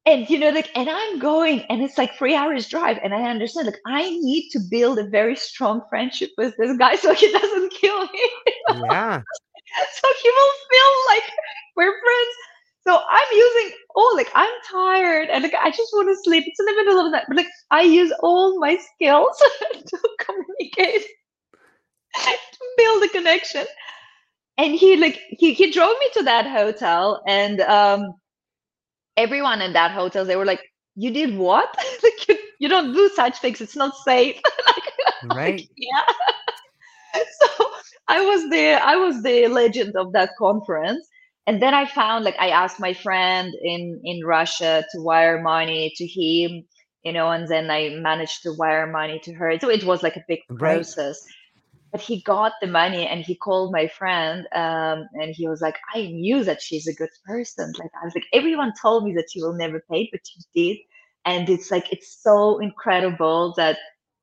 And you know, like, and I'm going, and it's like three hours drive, and I understand, like, I need to build a very strong friendship with this guy so he doesn't kill me. Yeah. so he will feel like we're friends. So I'm using oh like I'm tired and like I just want to sleep. It's in the middle of that, but like I use all my skills to communicate, to build a connection. And he like he he drove me to that hotel and um everyone in that hotel they were like, You did what? like you, you don't do such things, it's not safe. like, right. Like, yeah. so I was the I was the legend of that conference and then i found like i asked my friend in in russia to wire money to him you know and then i managed to wire money to her so it was like a big process right. But he got the money and he called my friend um, and he was like i knew that she's a good person. Like i was like everyone told me that she will never pay but she did. And it's like it's so incredible that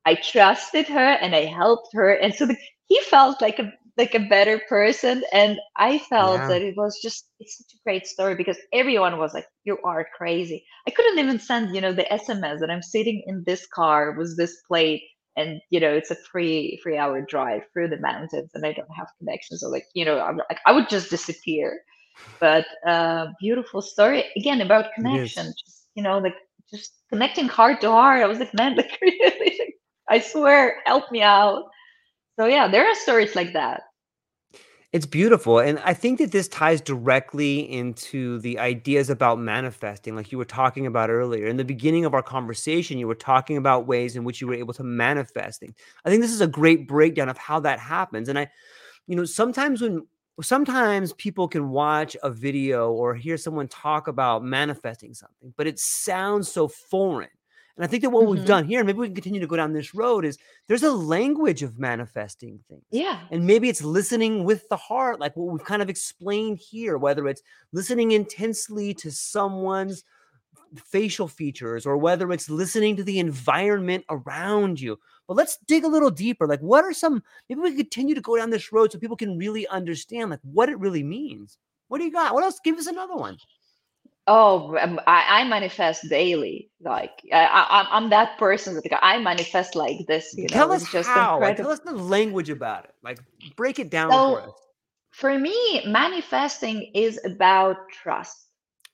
i trusted her and i helped her. And so the, he felt like a like a better person. And i felt yeah. that it was just it's such a great story because everyone was like you are crazy. I couldn't even send you know the sms that i'm sitting in this car with this plate and you know it's a free free hour drive through the mountains and i don't have connections. So like you know i'm like i would just disappear. But uh beautiful story. Again about connection. Just you know like just connecting heart to heart. I was like man like really i swear help me out. So yeah, there are stories like that. It's beautiful. And I think that this ties directly into the ideas about manifesting, like you were talking about earlier. In the beginning of our conversation, you were talking about ways in which you were able to manifesting. I think this is a great breakdown of how that happens. And I, you know, sometimes when sometimes people can watch a video or hear someone talk about manifesting something, but it sounds so foreign. And I think that what mm-hmm. we've done here, and maybe we can continue to go down this road, is there's a language of manifesting things. Yeah. And maybe it's listening with the heart, like what we've kind of explained here, whether it's listening intensely to someone's facial features or whether it's listening to the environment around you. But let's dig a little deeper. Like, what are some, maybe we continue to go down this road so people can really understand like what it really means. What do you got? What else? Give us another one. Oh, um, I, I manifest daily. Like I, I, I'm that person that I manifest like this. You Tell know, us just how. Like, tell us the language about it. Like break it down so, for us. For me, manifesting is about trust.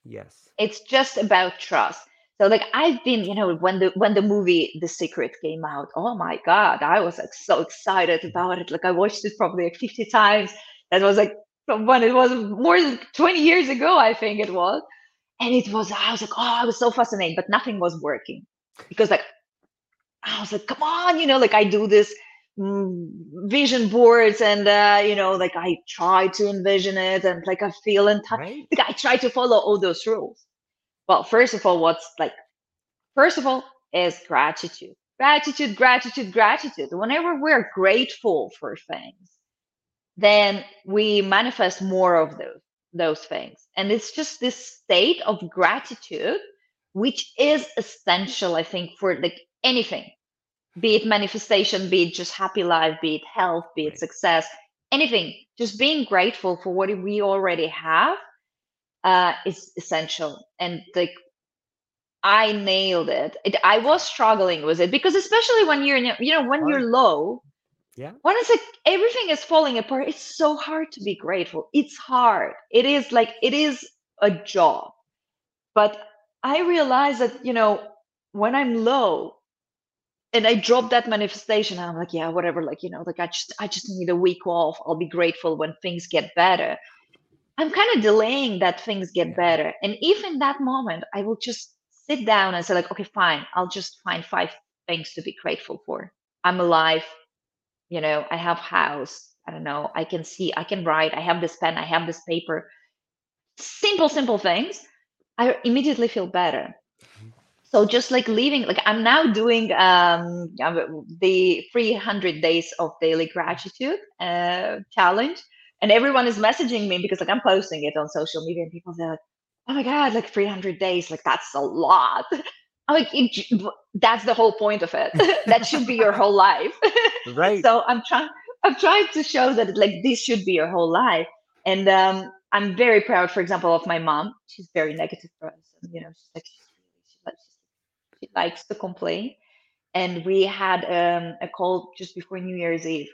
Yes. It's just about trust. So like I've been, you know, when the when the movie The Secret came out, oh my god, I was like so excited about it. Like I watched it probably like 50 times. That was like when it was more than 20 years ago, I think it was and it was i was like oh i was so fascinated but nothing was working because like i was like come on you know like i do this mm, vision boards and uh, you know like i try to envision it and like i feel and t- right. like i try to follow all those rules. Well first of all what's like first of all is gratitude. Gratitude gratitude gratitude. Whenever we're grateful for things then we manifest more of those those things. And it's just this state of gratitude, which is essential, I think, for like anything, be it manifestation, be it just happy life, be it health, be it success, anything. Just being grateful for what we already have uh, is essential. And like I nailed it. it. I was struggling with it because especially when you're in, you know, when you're low, yeah. When it's like everything is falling apart, it's so hard to be grateful. It's hard. It is like it is a job. But I realize that, you know, when I'm low and I drop that manifestation, I'm like, yeah, whatever, like, you know, like I just I just need a week off. I'll be grateful when things get better. I'm kind of delaying that things get better. And if in that moment I will just sit down and say, like, okay, fine, I'll just find five things to be grateful for. I'm alive you know i have house i don't know i can see i can write i have this pen i have this paper. Simple simple things i immediately feel better. Mm-hmm. so just like leaving like i'm now doing um the 300 days of daily gratitude uh, challenge and everyone is messaging me because like i'm posting it on social media and people say like oh my god like 300 days like that's a lot I'm like, it, that's the whole point of it. that should be your whole life. right. so I'm trying, I'm trying to show that like this should be your whole life. And um, I'm very proud, for example, of my mom. She's very negative person. You know, she's like, she, likes, she likes to complain. And we had um, a call just before New Year's Eve,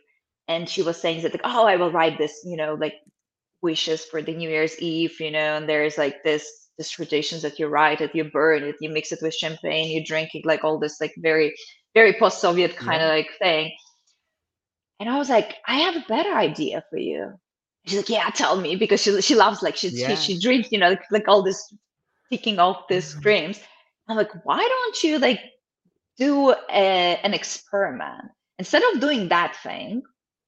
and she was saying that like, oh, I will write this, you know, like wishes for the New Year's Eve, you know, and there's like this this traditions that you write it, you burn it, you mix it with champagne, you drink it, like all this like very very post-Soviet kind of like thing. And I was like, I have a better idea for you. She's like, yeah, tell me because she she loves like she Yeah. she, she dreams, you know, like, like all this ticking off these mm-hmm. dreams. I'm like, why don't you like do a, an experiment instead of doing that thing?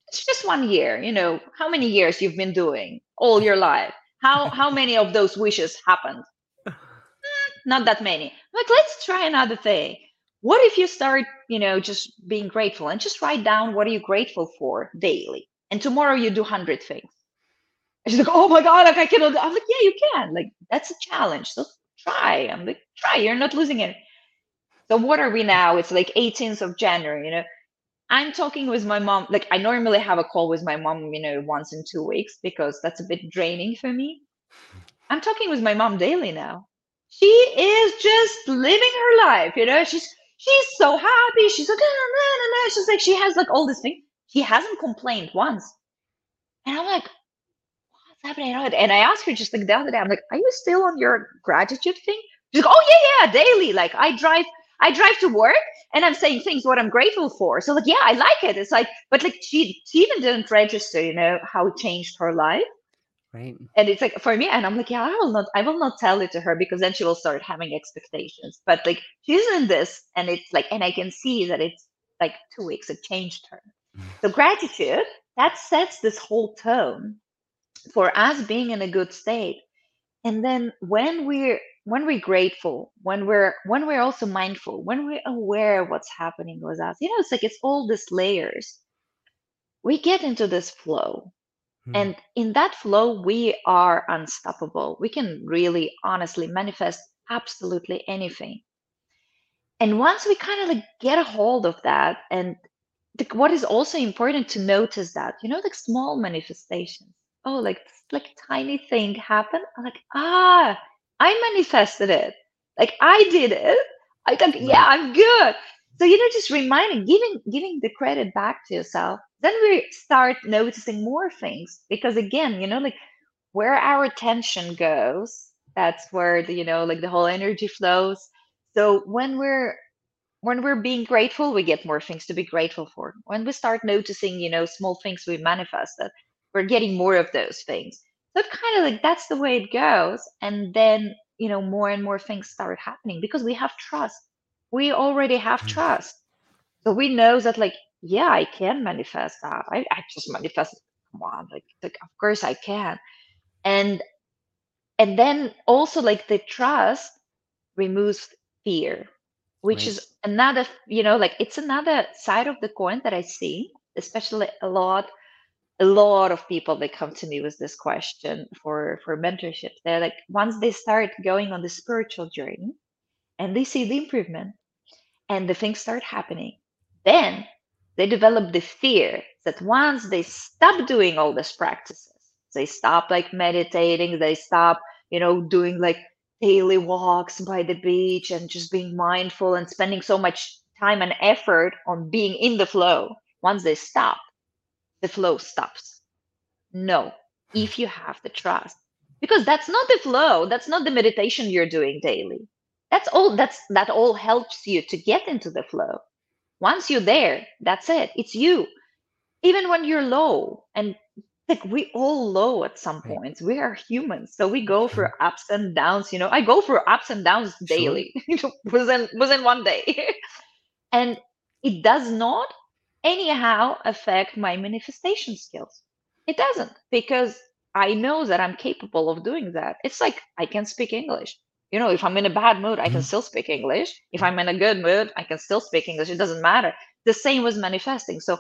It's just one year. You know, how many years you've been doing all your life? How how many of those wishes happened? Not that many. Like, let's try another thing. What if you start, you know, just being grateful and just write down what are you grateful for daily? And tomorrow you do hundred things. And she's like, oh my God, like I cannot. I'm like, yeah, you can. Like, that's a challenge. So try. I'm like, try. You're not losing it. So what are we now? It's like 18th of January, you know. I'm talking with my mom. Like I normally have a call with my mom, you know, once in two weeks because that's a bit draining for me. I'm talking with my mom daily now. She is just living her life, you know. She's she's so happy. She's like, "Ah, nah, nah, nah." she's like, she has like all this thing. She hasn't complained once. And I'm like, what's happening? And I asked her just like the other day, I'm like, are you still on your gratitude thing? She's like, oh yeah, yeah, daily. Like I drive, I drive to work and I'm saying things what I'm grateful for. So like, yeah, I like it. It's like, but like she she even didn't register, you know, how it changed her life. Right. And it's like for me, and I'm like, yeah, I will not, I will not tell it to her because then she will start having expectations. But like she's in this, and it's like, and I can see that it's like two weeks, it changed her. So gratitude that sets this whole tone for us being in a good state. And then when we're when we're grateful, when we're when we're also mindful, when we're aware of what's happening with us, you know, it's like it's all these layers. We get into this flow. Hmm. And in that flow, we are unstoppable. We can really honestly manifest absolutely anything. And once we kind of like get a hold of that, and the, what is also important to notice that, you know, like small manifestations. Oh, like this, like tiny thing happen I'm like, ah, I manifested it. Like I did it. I think, yeah, I'm good. So you know, just reminding, giving giving the credit back to yourself. Then we start noticing more things because again, you know, like where our attention goes, that's where the you know, like the whole energy flows. So when we're when we're being grateful, we get more things to be grateful for. When we start noticing, you know, small things we manifested, we're getting more of those things. It's kind of like that's the way it goes. And then, you know, more and more things start happening because we have trust. We already have Mm. trust. So we know that like, yeah, I can manifest that. I, I just manifest. Come on, like, like of course I can. And and then also like the trust removes fear which Right. is another you know like it's another side of the coin that i see especially a lot a lot of people that come to me with this question for for mentorship. They're like once they start going on the spiritual journey and they see the improvement and the things start happening then they develop the fear that once they stop doing all these practices they stop like meditating they stop you know doing like daily walks by the beach and just being mindful and spending so much time and effort on being in the flow once they stop the flow stops. No if you have the trust. Because that's not the flow that's not the meditation you're doing daily. That's all that's that all helps you to get into the flow. Once you're there that's it. It's you. Even when you're low and like we all low at some points. We are humans so we go through ups and downs you know. I go through ups and downs daily. Sure. within within one day. And it does not anyhow affect my manifestation skills. It doesn't because i know that i'm capable of doing that. It's like i can speak english. You know if i'm in a bad mood i can Mhm. still speak english. If i'm in a good mood i can still speak english. It doesn't matter. The same was manifesting. So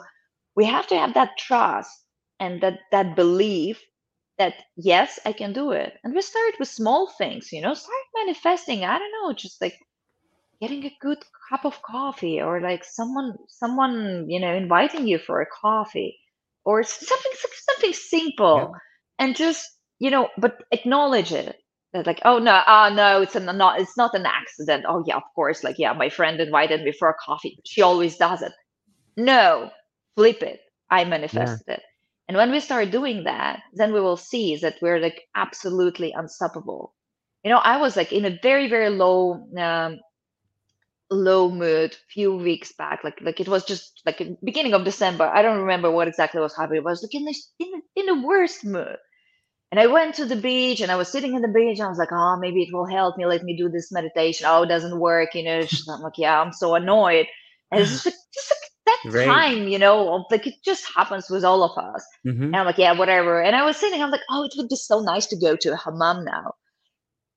we have to have that trust and that that belief that yes i can do it. And we start with small things you know? Start manifesting. I don't know just like getting a good cup of coffee or like someone someone you know inviting you for a coffee or something something simple and just you know but acknowledge it. That like oh no oh no it's a, not it's not an accident. Oh yeah of course like yeah my friend invited me for a coffee. She always does it. No flip it. I manifested yeah. it. And when we start doing that then we will see that we're like absolutely unstoppable. You know i was like in a very very low um, low mood few weeks back like like it was just like beginning of december i don't remember what exactly was happening but i was like in the in, in the worst mood. And i went to the beach and i was sitting in the beach and i was like oh maybe it will help me let me do this meditation. Oh it doesn't work you know i'm like yeah i'm so annoyed. And it's just, like, just like that right. time you know like it just happens with all of us. Mm-hmm. and i'm like yeah whatever. And i was sitting i'm like oh it would be so nice to go to a hammam now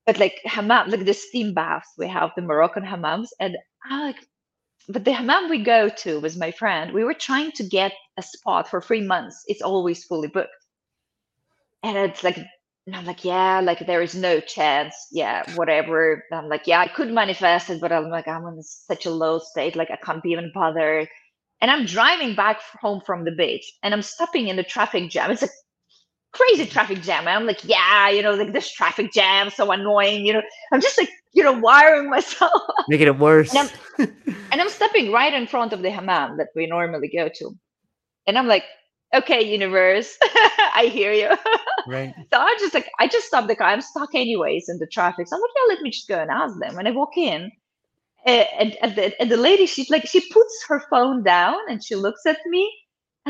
but like hammam, like the steam baths, we have the Moroccan hammams, and I like, but the hammam we go to with my friend, we were trying to get a spot for three months. It's always fully booked, and it's like, and I'm like, yeah, like there is no chance. Yeah, whatever. I'm like, yeah, I could manifest it, but I'm like, I'm in such a low state, like I can't be even bothered. And I'm driving back home from the beach, and I'm stopping in the traffic jam. It's like crazy traffic jam. And I'm like, yeah, you know, like this traffic jam, so annoying. You know, I'm just like, you know, wiring myself. Making it worse. And I'm, and I'm stepping right in front of the hammam that we normally go to. And I'm like, okay, universe, I hear you. Right. so I just like, I just stopped the car. I'm stuck anyways in the traffic. So I'm like, yeah, let me just go and ask them. And I walk in. Eh, and, and, the, and the lady, she's like, she puts her phone down and she looks at me and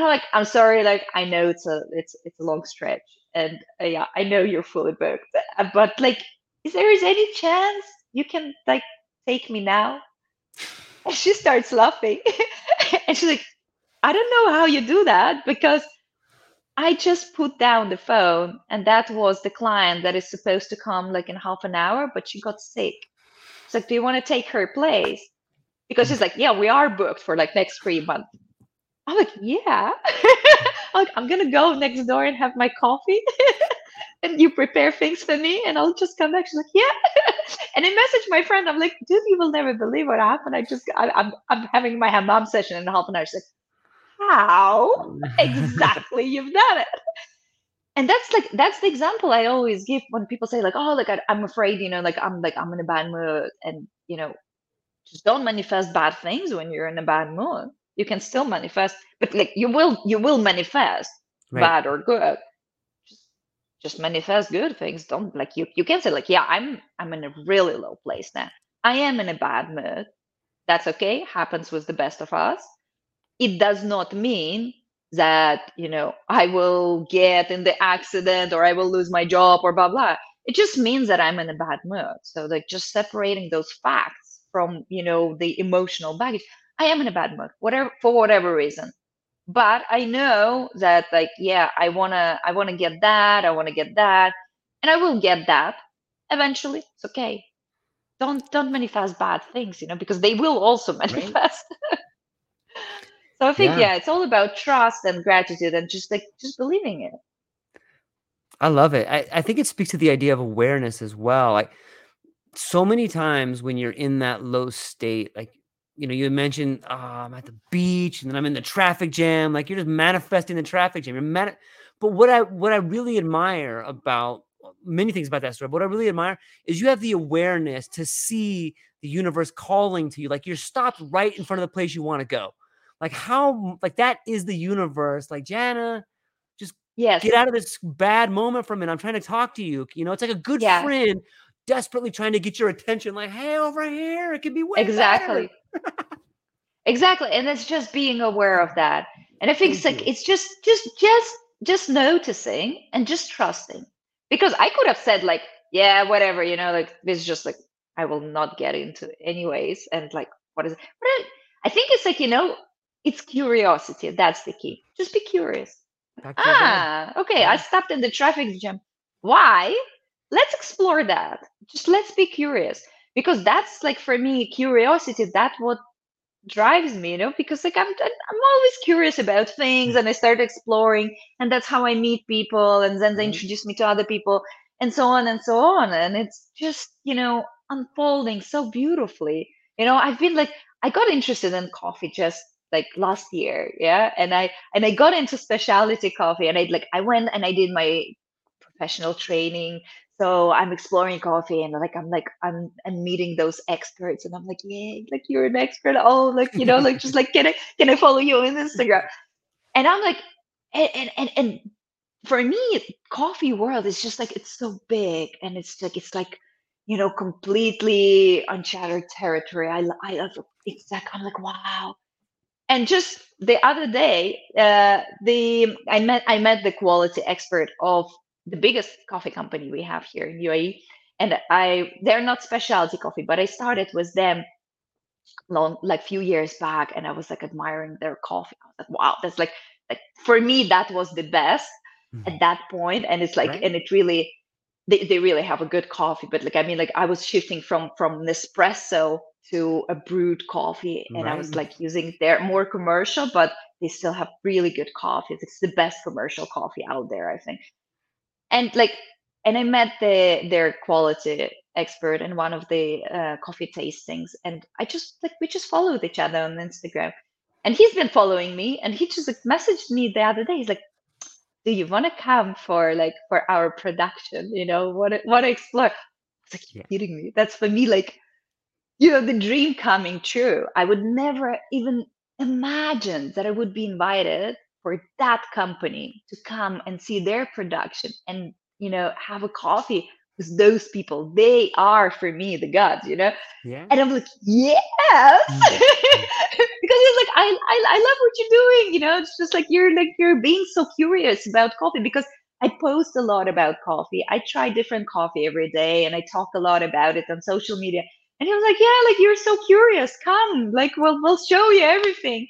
I'm like, I'm sorry, like I know it's a it's it's a long stretch, and uh, yeah, I know you're fully booked, uh, but like, is there is any chance you can like take me now? And she starts laughing, and she's like, I don't know how you do that because I just put down the phone, and that was the client that is supposed to come like in half an hour, but she got sick. It's like, do you want to take her place? Because she's like, yeah, we are booked for like next three months. I'm like, yeah. I'm, like, I'm gonna go next door and have my coffee. and you prepare things for me and I'll just come back. She's like, yeah. and I message my friend. I'm like, dude, you will never believe what happened. I just, I, am I'm, I'm having my hammam session in half an hour. She's like, how exactly you've done it? And that's like, that's the example I always give when people say like, oh, like I, I'm afraid, you know, like I'm like, I'm in a bad mood and, you know, just don't manifest bad things when you're in a bad mood you can still manifest but like you will you will manifest right. bad or good. Just, just manifest good things. Don't like you you can say like yeah i'm i'm in a really low place now. I am in a bad mood. That's okay. Happens with the best of us. It does not mean that you know i will get in the accident or i will lose my job or blah blah. It just means that i'm in a bad mood. So like just separating those facts from you know the emotional baggage I am in a bad mood, whatever for whatever reason. But I know that like, yeah, I wanna I wanna get that, I wanna get that, and I will get that eventually. It's okay. Don't don't manifest bad things, you know, because they will also manifest. Right. so I think yeah. yeah, it's all about trust and gratitude and just like just believing it. I love it. I, I think it speaks to the idea of awareness as well. Like so many times when you're in that low state, like you know, you mentioned oh, I'm at the beach and then I'm in the traffic jam. Like you're just manifesting the traffic jam. You're mani- but what I what I really admire about many things about that story, but what I really admire is you have the awareness to see the universe calling to you. Like you're stopped right in front of the place you want to go. Like how like that is the universe. Like Jana, just yes. get out of this bad moment from it. I'm trying to talk to you. You know, it's like a good yeah. friend desperately trying to get your attention. Like, hey, over here, it could be way exactly. Better exactly and it's just being aware of that. And i think it's like it's just just just just noticing and just trusting. Because i could have said like yeah whatever you know like this is just like i will not get into anyways and like what is it? But I, I think it's like you know it's curiosity that's the key. Just be curious. Ah okay yeah. i stopped in the traffic jam. Why? Let's explore that. Just let's be curious because that's like for me curiosity that's what drives me you know because like i'm i'm always curious about things and i start exploring and that's how i meet people and then they mm-hmm. introduce me to other people and so on and so on and it's just you know unfolding so beautifully You know, I've been like, I got interested in coffee just like last year, yeah, and I and I got into specialty coffee, and I like I went and I did my professional training. So I'm exploring coffee, and like I'm like I'm I'm meeting those experts, and I'm like, yeah, like you're an expert. Oh, like you know, like just like can I can I follow you on Instagram? And I'm like, and and and, for me, coffee world is just like it's so big, and it's like it's like you know completely uncharted territory. I I it's like I'm like wow. And just the other day, uh, the I met I met the quality expert of the biggest coffee company we have here in UAE, and I they're not specialty coffee, but I started with them long like few years back, and I was like admiring their coffee. I was like, wow, that's like like for me that was the best Mhm. at that point. and it's like Right. and it really they, they really have a good coffee but like i mean like i was shifting from from nespresso to a brewed coffee and i was like using their more commercial but they still have really good coffee it's the best commercial coffee out there i think and like and i met the their quality expert in one of the uh, coffee tastings and i just like we just followed each other on instagram. And he's been following me and he just like messaged me the other day. He's like do you want to come for like for our production you know? What want to explore? I was like you're Yeah. kidding me. That's for me like you know the dream coming true. I would never even imagine that i would be invited for that company to come and see their production and you know have a coffee with those people. They are for me the gods you know? Yeah. and i'm like yes. Mm. Because it's like I, I i love what you're doing you know? It's just like you're like you're being so curious about coffee because i post a lot about coffee. I try different coffee every day and i talk a lot about it on social media. And he was like yeah like you're so curious. Come like we'll we'll show you everything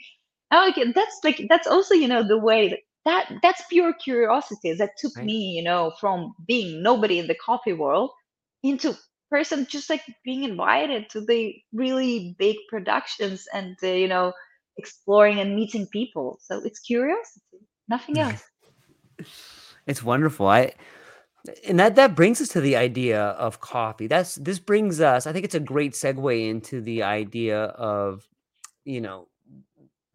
I'm like that's like that's also you know the way that, that that's pure curiosity that took Right. me you know from being nobody in the coffee world into person just like being invited to the really big productions and uh, you know exploring and meeting people so it's curiosity nothing else It's wonderful. I and that that brings us to the idea of coffee. That's this brings us. I think it's a great segue into the idea of you know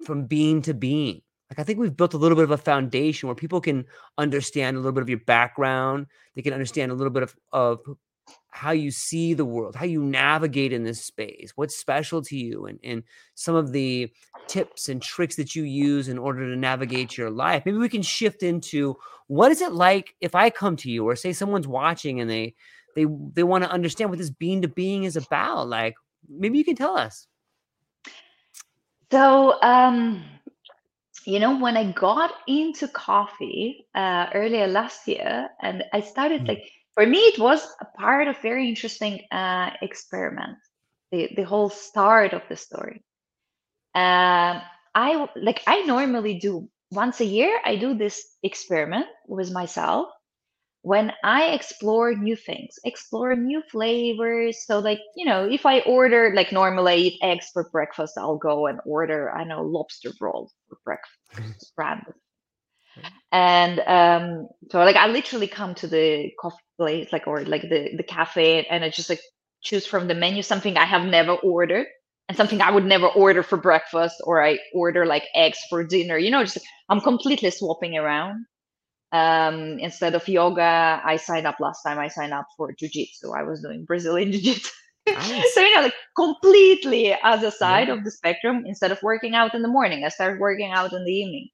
from Bean to Being. Like I think we've built a little bit of a foundation where people can understand a little bit of your background. They can understand a little bit of of how you see the world, how you navigate in this space, what's special to you, and and some of the tips and tricks that you use in order to navigate your life. Maybe we can shift into what is it like if I come to you or say someone's watching and they they they want to understand what this Bean to Being is about. Like maybe you can tell us. So um you know when i got into coffee uh, earlier last year and i started Mm. like for me it was a part of very interesting uh, experiment the, the whole start of the story um, i like i normally do once a year i do this experiment with myself when I explore new things, explore new flavors. So, like, you know, if I order, like, normally I eat eggs for breakfast, I'll go and order, I know, lobster roll for breakfast, random. And um, so, like, I literally come to the coffee place, like, or like the, the cafe, and I just like choose from the menu something I have never ordered and something I would never order for breakfast, or I order like eggs for dinner. You know, just I'm completely swapping around um instead of yoga i signed up last time i signed up for jiu-jitsu i was doing brazilian jiu-jitsu Nice. so you know like completely other side Yeah. of the spectrum instead of working out in the morning i started working out in the evening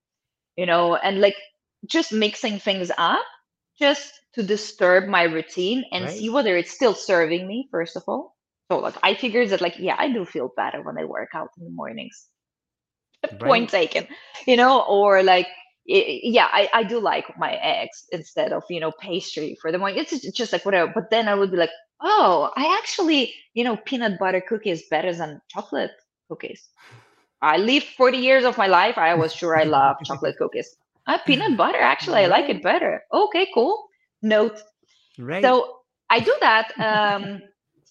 you know and like just mixing things up just to disturb my routine and Right. see whether it's still serving me first of all so like i figured that like yeah i do feel better when i work out in the mornings point taken you know or like i- yeah I, I do like my eggs instead of you know pastry for the morning. It's just- like whatever. But then i would be like oh i actually you know peanut butter cookies better than chocolate cookies. I lived 40 years of my life i was sure i love chocolate cookies. Uh, peanut butter actually i like it better. Okay cool. Note. Right. so I do that um,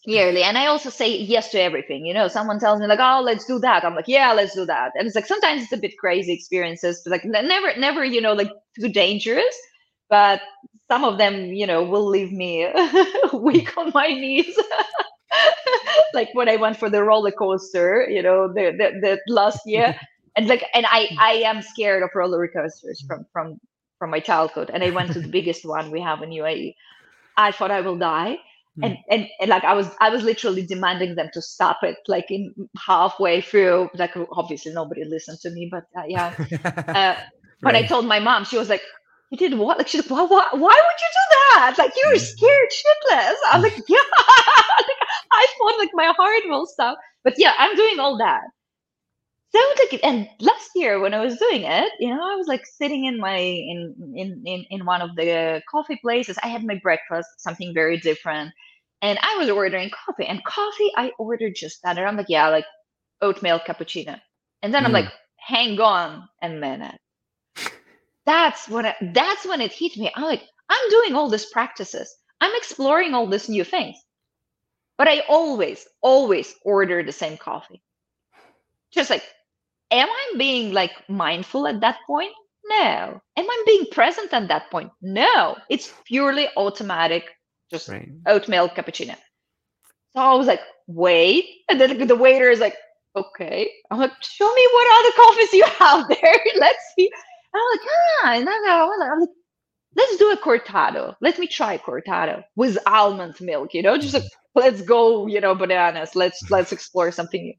yearly, and I also say yes to everything. You know, someone tells me like, "Oh, let's do that." I'm like, "Yeah, let's do that." And it's like sometimes it's a bit crazy experiences, but like never, never, you know, like too dangerous. But some of them, you know, will leave me weak on my knees. like when I went for the roller coaster, you know, the the, the last year, and like, and I I am scared of roller coasters from from from my childhood, and I went to the biggest one we have in UAE. I thought I will die, and, and and like I was I was literally demanding them to stop it, like in halfway through. Like obviously nobody listened to me, but uh, yeah. Uh, when I told my mom, she was like, "You did what?" Like she's like, "Why? Why, why would you do that? Like you were scared shitless." i'm like, "Yeah." I thought like my heart will stop, but yeah, I'm doing all that. So like, and last year when I was doing it, you know, I was like sitting in my in in in in one of the coffee places. I had my breakfast, something very different, and I was ordering coffee. And coffee, I ordered just that, and I'm like, yeah, like oatmeal cappuccino. And then I'm mm. like, hang on a minute. That's when it, that's when it hit me. I'm like, I'm doing all these practices. I'm exploring all these new things. But I always, always order the same coffee. Just like, am I being like mindful at that point? No. Am I being present at that point? No. It's purely automatic, just Right. oatmeal cappuccino. So I was like, wait. And then the waiter is like, okay. I'm like, show me what other coffees you have there. Let's see. And I'm like, ah, and then I was like, let's do a cortado. Let me try cortado with almond milk, you know, just like let's go, you know, bananas. Let's let's explore something new.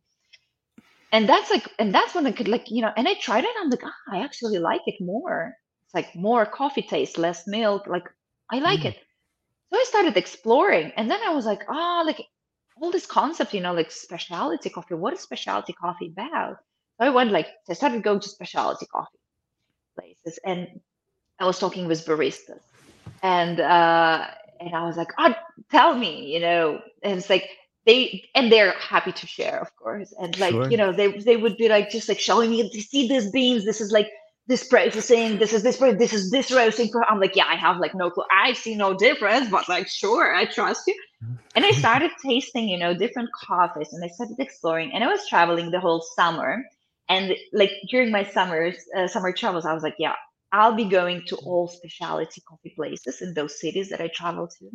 And that's like, and that's when I could like, you know, and I tried it. I'm like, ah, I actually like it more. It's like more coffee taste, less milk. Like I like Mm. it. So I started exploring, and then I was like, ah, like all this concept, you know, like specialty coffee. What is specialty coffee about? So I went like, I started going to specialty coffee places, and I was talking with baristas, and uh, and I was like, oh, tell me, you know, and it's like they and they're happy to share, of course, and like Sure. you know, they they would be like just like showing me, you see these beans, this is like this processing, this is this this is this roasting. I'm like, yeah, I have like no clue, I see no difference, but like, sure, I trust you. And I started tasting, you know, different coffees, and I started exploring, and I was traveling the whole summer. And like during my summers, uh, summer travels, I was like, yeah, I'll be going to all specialty coffee places in those cities that I travel to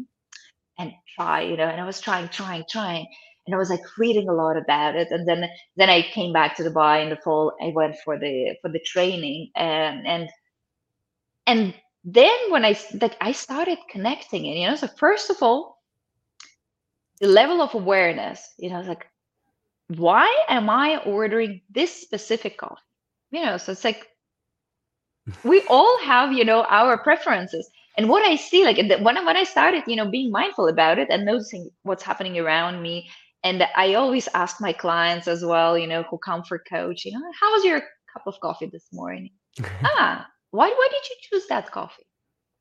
and try, you know, and I was trying, trying, trying. And I was like reading a lot about it. And then then I came back to Dubai in the fall. I went for the for the training and and and then when I like I started connecting it, you know, so first of all, the level of awareness, you know, like why am I ordering this specific coffee? You know, so it's like we all have you know our preferences and what i see like when, when i started you know being mindful about it and noticing what's happening around me and i always ask my clients as well you know who come for coaching "Oh, how was your cup of coffee this morning? Ah why, why did you choose that coffee?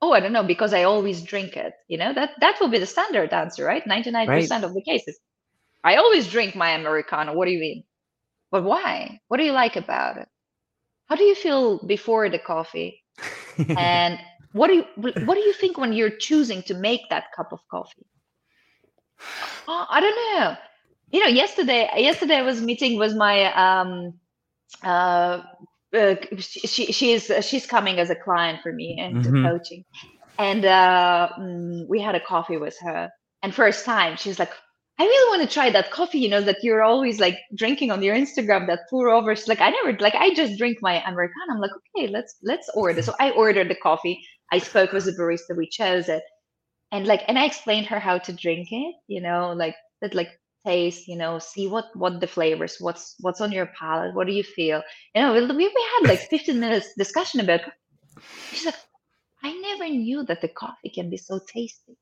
Oh i don't know because i always drink it. You know that that will be the standard answer right? 99% of the cases. I always drink my americano what do you mean? But why? What do you like about it? How do you feel before the coffee? And what do you what do you think when you're choosing to make that cup of coffee? Oh, i don't know you know yesterday yesterday i was meeting with my um uh, uh she, she she's she's coming as a client for me into Mhm. coaching and uh mm, we had a coffee with her and first time she's like I really want to try that coffee, you know, that you're always like drinking on your Instagram, that pour over. She's like, I never like I just drink my Americano. I'm like, okay, let's let's order. So I ordered the coffee. I spoke with the barista, we chose it. And like and I explained her how to drink it, you know, like that like taste, you know, see what what the flavors, what's what's on your palate, what do you feel? You know, we, we had like 15 minutes discussion about she's like, I never knew that the coffee can be so tasty.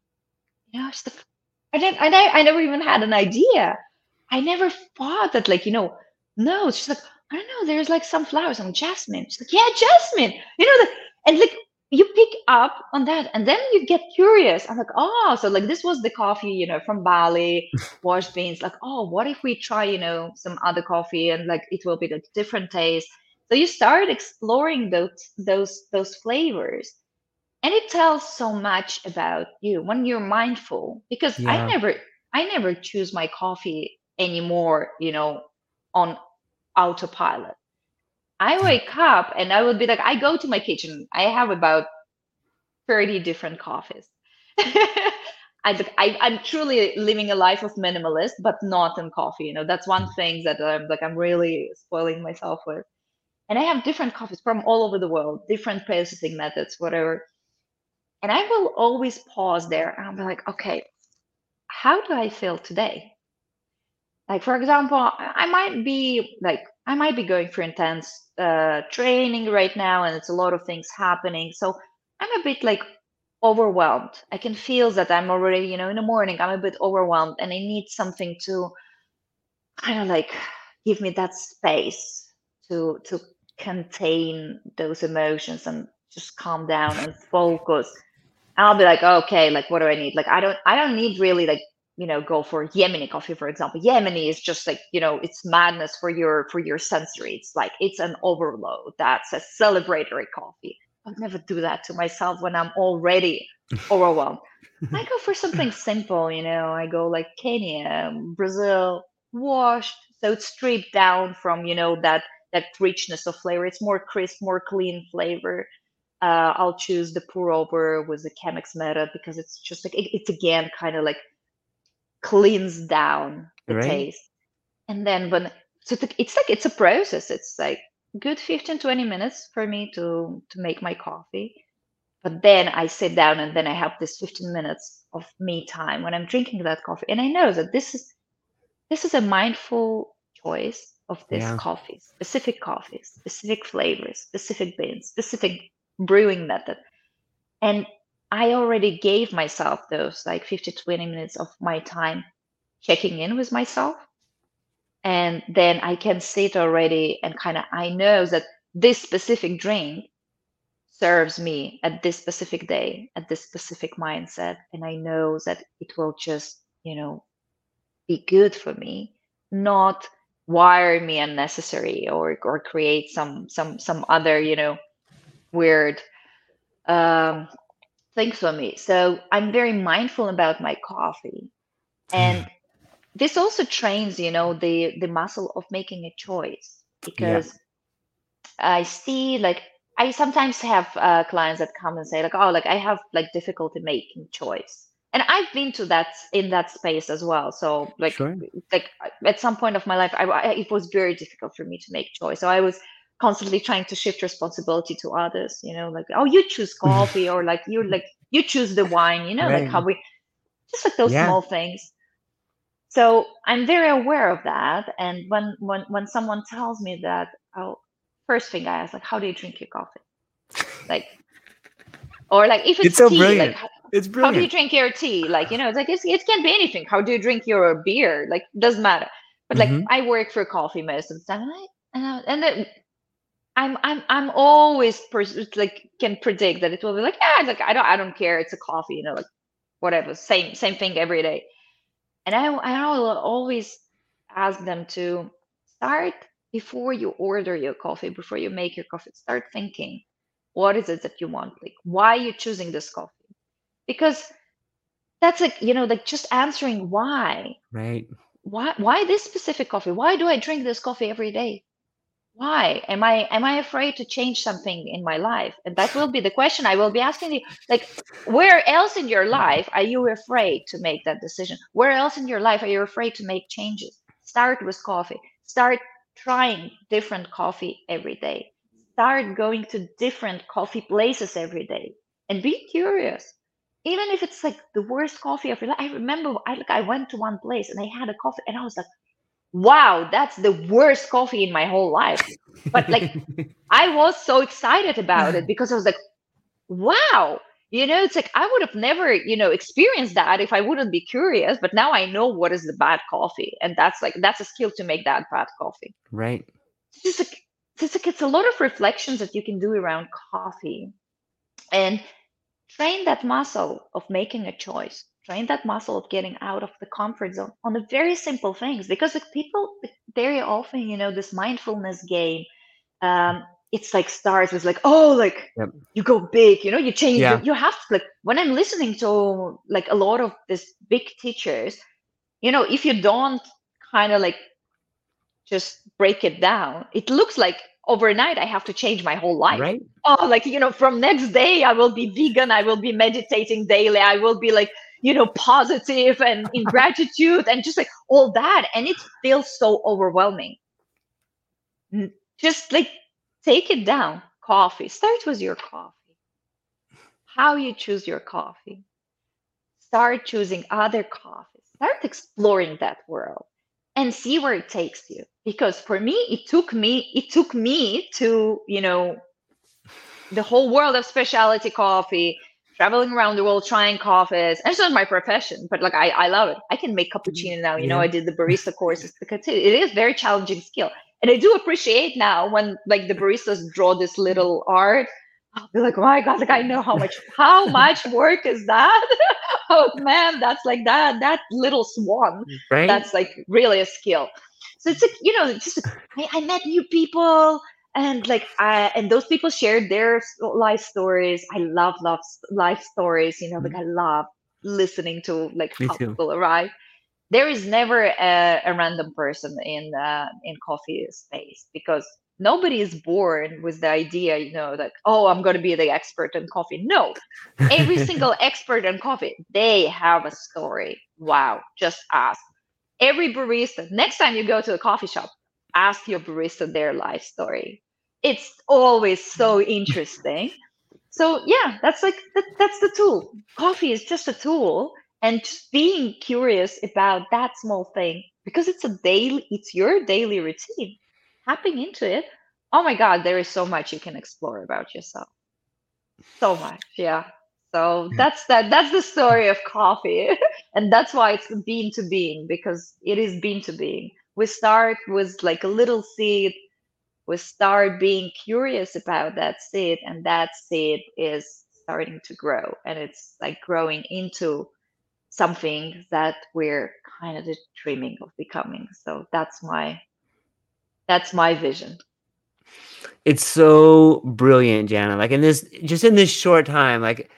You know, she's like, I didn't, I, I never even had an idea. I never thought that, like, you know, no, she's like, I don't know, there's like some flowers, some jasmine. She's like, yeah, jasmine. You know, the, and like you pick up on that, and then you get curious. I'm like, oh, so like this was the coffee, you know, from Bali, washed beans. Like, oh, what if we try, you know, some other coffee, and like it will be like different taste. So you start exploring those those those flavors and it tells so much about you when you're mindful because i never i never choose my coffee anymore you know on autopilot i wake up and i would be like i go to my kitchen i have about 30 different coffees I, I'm truly living a life of minimalist, but not in coffee. You know, that's one thing that I'm like I'm really spoiling myself with. And I have different coffees from all over the world, different processing methods, whatever. And I will always pause there and I'll be like, okay, how do I feel today? Like for example, I might be like I might be going through intense uh, training right now, and it's a lot of things happening. So I'm a bit like overwhelmed. I can feel that I'm already, you know, in the morning, I'm a bit overwhelmed and I need something to kind of like give me that space to to contain those emotions and just calm down and focus. I'll be like, okay, like what do I need? Like I don't I don't need really like, you know, go for Yemeni coffee, for example. Yemeni is just like, you know, it's madness for your for your sensory. It's like it's an overload. That's a celebratory coffee. I'll never do that to myself when I'm already overwhelmed. I go for something simple, you know. I go like Kenya, Brazil, washed, so it's stripped down from you know that that richness of flavor. It's more crisp, more clean flavor. Uh, I'll choose the pour over with the Chemex method because it's just like it, it's again kind of like cleans down the Right. taste. And then when so it's like it's a process. It's like good 15 20 minutes for me to to make my coffee but then i sit down and then i have this 15 minutes of me time when i'm drinking that coffee and i know that this is this is a mindful choice of this Yeah. coffee specific coffee specific flavors specific beans specific brewing method and i already gave myself those like 50 20 minutes of my time checking in with myself. And then I can sit already and kind of I know that this specific drink serves me at this specific day, at this specific mindset, and I know that it will just, you know, be good for me, not wire me unnecessary or or create some some some other, you know, weird um things for me. So I'm very mindful about my coffee. And this also trains you know the the muscle of making a choice because i see like i sometimes have uh, clients that come and say like oh like i have like difficulty making choice and i've been to that in that space as well so like Sure. like at some point of my life I, I it was very difficult for me to make choice so i was constantly trying to shift responsibility to others you know like oh you choose coffee or like you're like you choose the wine you know like how we just like those Yeah. small things. So i'm very aware of that and when when when someone tells me that oh first thing i ask like how do you drink your coffee? Like or like if it's, It's so tea brilliant. like how, It's how do you drink your tea? Like you know it's like it's, it can be anything. How do you drink your beer? Like doesn't matter. But like Mhm. i work for coffee most of the time and I, and, I, and then i'm i'm i'm always pers- like can predict that it will be like yeah like i don't i don't care it's a coffee you know like whatever same same thing every day and I, I will always ask them to start before you order your coffee, before you make your coffee, start thinking, what is it that you want? Like, why are you choosing this coffee? Because that's like, you know, like just answering why. Right. Why why this specific coffee? Why do I drink this coffee every day? Why? Am I am I afraid to change something in my life? And that will be the question I will be asking you. Like, where else in your life are you afraid to make that decision? Where else in your life are you afraid to make changes? Start with coffee. Start trying different coffee every day. Start going to different coffee places every day and be curious. Even if it's like the worst coffee of your life. I remember I like I went to one place and I had a coffee and I was like, wow, that's the worst coffee in my whole life. But like I was so excited about it because I was like, wow, you know, it's like I would have never, you know, experienced that if I wouldn't be curious. But now I know what is the bad coffee. And that's like, that's a skill to make that bad coffee. right. It's just like, it's, just like, it's a lot of reflections that you can do around coffee and train that muscle of making a choice. Train that muscle of getting out of the comfort zone on the very simple things because like people very often, you know, this mindfulness game, um, it's like starts with like, oh, like Yep. you go big, you know, you change. Yeah. You have to like when I'm listening to like a lot of these big teachers, you know, if you don't kind of like just break it down, it looks like overnight I have to change my whole life Right. oh like you know from next day i will be vegan i will be meditating daily i will be like you know positive and in gratitude and just like all that and it feels so overwhelming. Just like take it down. Coffee. Start with your coffee. How you choose your coffee. Start choosing other coffees. Start exploring that world and see where it takes you. Because for me it took me it took me to you know the whole world of specialty coffee traveling around the world trying coffees and it's not my profession but like i, I love it i can make cappuccino now you yeah. know i did the barista courses because it is very challenging skill and i do appreciate now when like the baristas draw this little art I'll be like, oh my God, like I know how much, how much work is that? oh man, that's like that, that little swan. Right. That's like really a skill. So it's like, you know, just I, I met new people and like I and those people shared their life stories. I love love life stories, you know, mm-hmm. like I love listening to like Me how too. people arrive. There is never a, a random person in uh, in coffee space because nobody is born with the idea, you know, that, oh, I'm going to be the expert in coffee. No, every single expert in coffee, they have a story. Wow, just ask. Every barista, next time you go to a coffee shop, ask your barista their life story. It's always so mm. interesting. So yeah, that's like that, that's the tool. Coffee is just a tool, and just being curious about that small thing because it's a daily, it's your daily routine tapping into it, oh my God, there is so much you can explore about yourself. So much, yeah. So that's that. That's the story of coffee, and that's why it's the bean to being because it is bean to being. We start with like a little seed. We start being curious about that seed, and that seed is starting to grow, and it's like growing into something that we're kind of dreaming of becoming. So that's my that's my vision. It's so brilliant, Jana. Like in this, just in this short time, like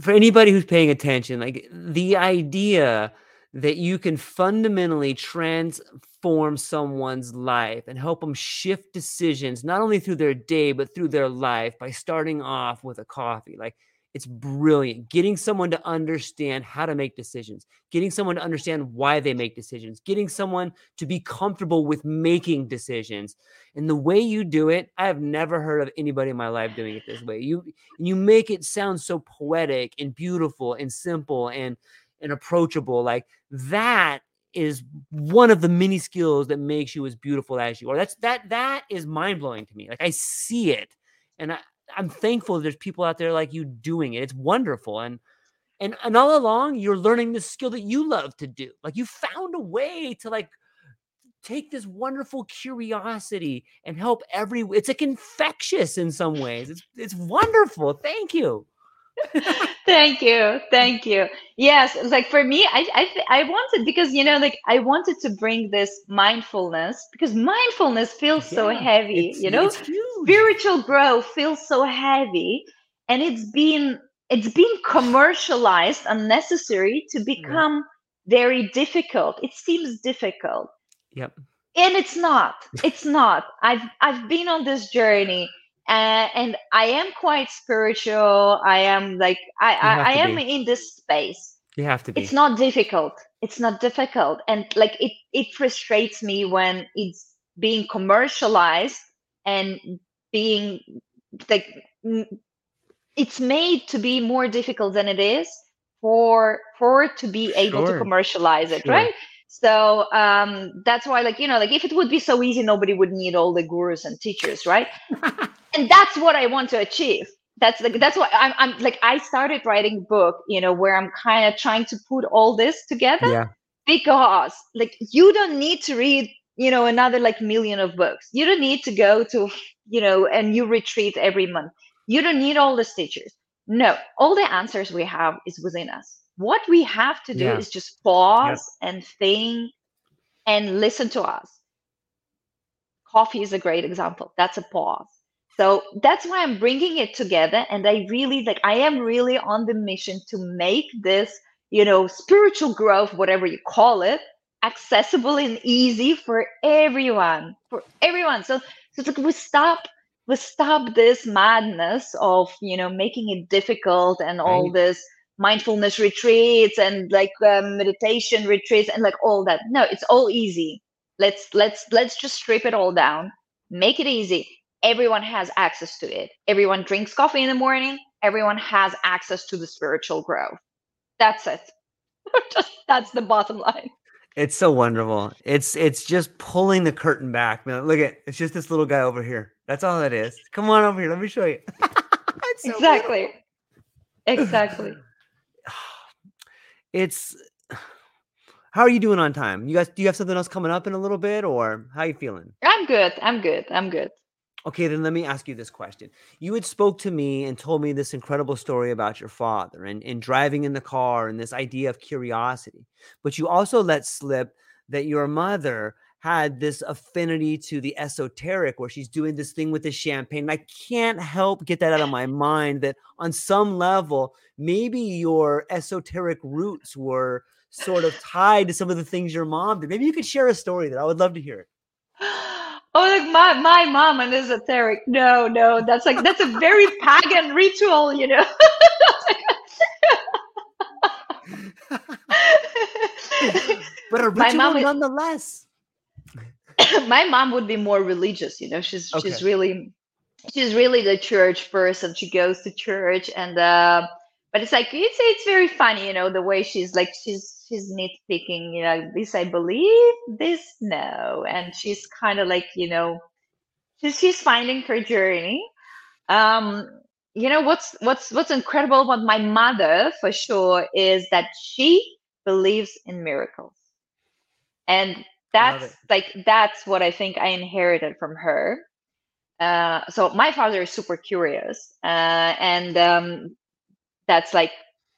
for anybody who's paying attention, like the idea that you can fundamentally transform someone's life and help them shift decisions, not only through their day, but through their life by starting off with a coffee. Like it's brilliant. Getting someone to understand how to make decisions, getting someone to understand why they make decisions, getting someone to be comfortable with making decisions. And the way you do it, I have never heard of anybody in my life doing it this way. You you make it sound so poetic and beautiful and simple and and approachable. Like that is one of the many skills that makes you as beautiful as you are. That's that that is mind blowing to me. Like I see it, and I I'm thankful there's people out there like you doing it. It's wonderful. And and and all along you're learning the skill that you love to do. Like you found a way to like take this wonderful curiosity and help every it's like infectious in some ways. It's it's wonderful. Thank you thank you thank you. Yes like for me i I, I wanted because you know like i wanted to bring this mindfulness because mindfulness feels yeah, so heavy you know? spiritual growth feels so heavy and it's been it's been commercialized unnecessary to become yeah. very difficult. It seems difficult. Yep. And it's not it's not. I've i've been on this journey uh, and I am quite spiritual. I am like I I, I am be. in this space. You have to be. It's not difficult. It's not difficult, and like it it frustrates me when it's being commercialized and being like it's made to be more difficult than it is for for it to be able sure. to commercialize it, sure. right? So um, that's why, like you know, like if it would be so easy, nobody would need all the gurus and teachers, right? and that's what I want to achieve. That's like that's what I'm, I'm like. I started writing a book, you know, where I'm kind of trying to put all this together yeah. because, like, you don't need to read, you know, another like million of books. You don't need to go to, you know, and you retreat every month. You don't need all the teachers. No, all the answers we have is within us what we have to do yeah. is just pause yep. and think and listen to us. Coffee is a great example. That's a pause. So that's why I'm bringing it together. And I really like, I am really on the mission to make this, you know, spiritual growth, whatever you call it, accessible and easy for everyone, for everyone. So, so it's like we stop, we stop this madness of, you know, making it difficult and all right. this mindfulness retreats and like um, meditation retreats and like all that no it's all easy let's let's let's just strip it all down make it easy everyone has access to it everyone drinks coffee in the morning everyone has access to the spiritual growth that's it just that's the bottom line It's so wonderful. It's it's just pulling the curtain back. Man, look at it's just this little guy over here. That's all it is. Come on over here. Let me show you. So exactly exactly It's how are you doing on time? You guys do you have something else coming up in a little bit or how are you feeling? i'm good i'm good i'm good Okay, then let me ask you this question. You had spoke to me and told me this incredible story about your father and, and driving in the car and this idea of curiosity. But you also let slip that your mother had this affinity to the esoteric where she's doing this thing with the champagne. And I can't help get that out of my mind that on some level, maybe your esoteric roots were sort of tied to some of the things your mom did. Maybe you could share a story that I would love to hear it. Oh, like my my mom and esoteric. No, no, that's like that's a very pagan ritual, you know. but a My ritual mom nonetheless. my mom would be more religious, you know. She's she's really she's really the church person. She goes to church and uh but it's like it's it's very funny, you know, the way she's like she's she's nitpicking, you know, this I believe, this no. And she's kind of like, you know, she's she's finding her journey. Um you know what's what's what's incredible about my mother for sure is that she believes in miracles. And that's like that's what I think I inherited from her. Uh, so my father is super curious, uh, and um, that's like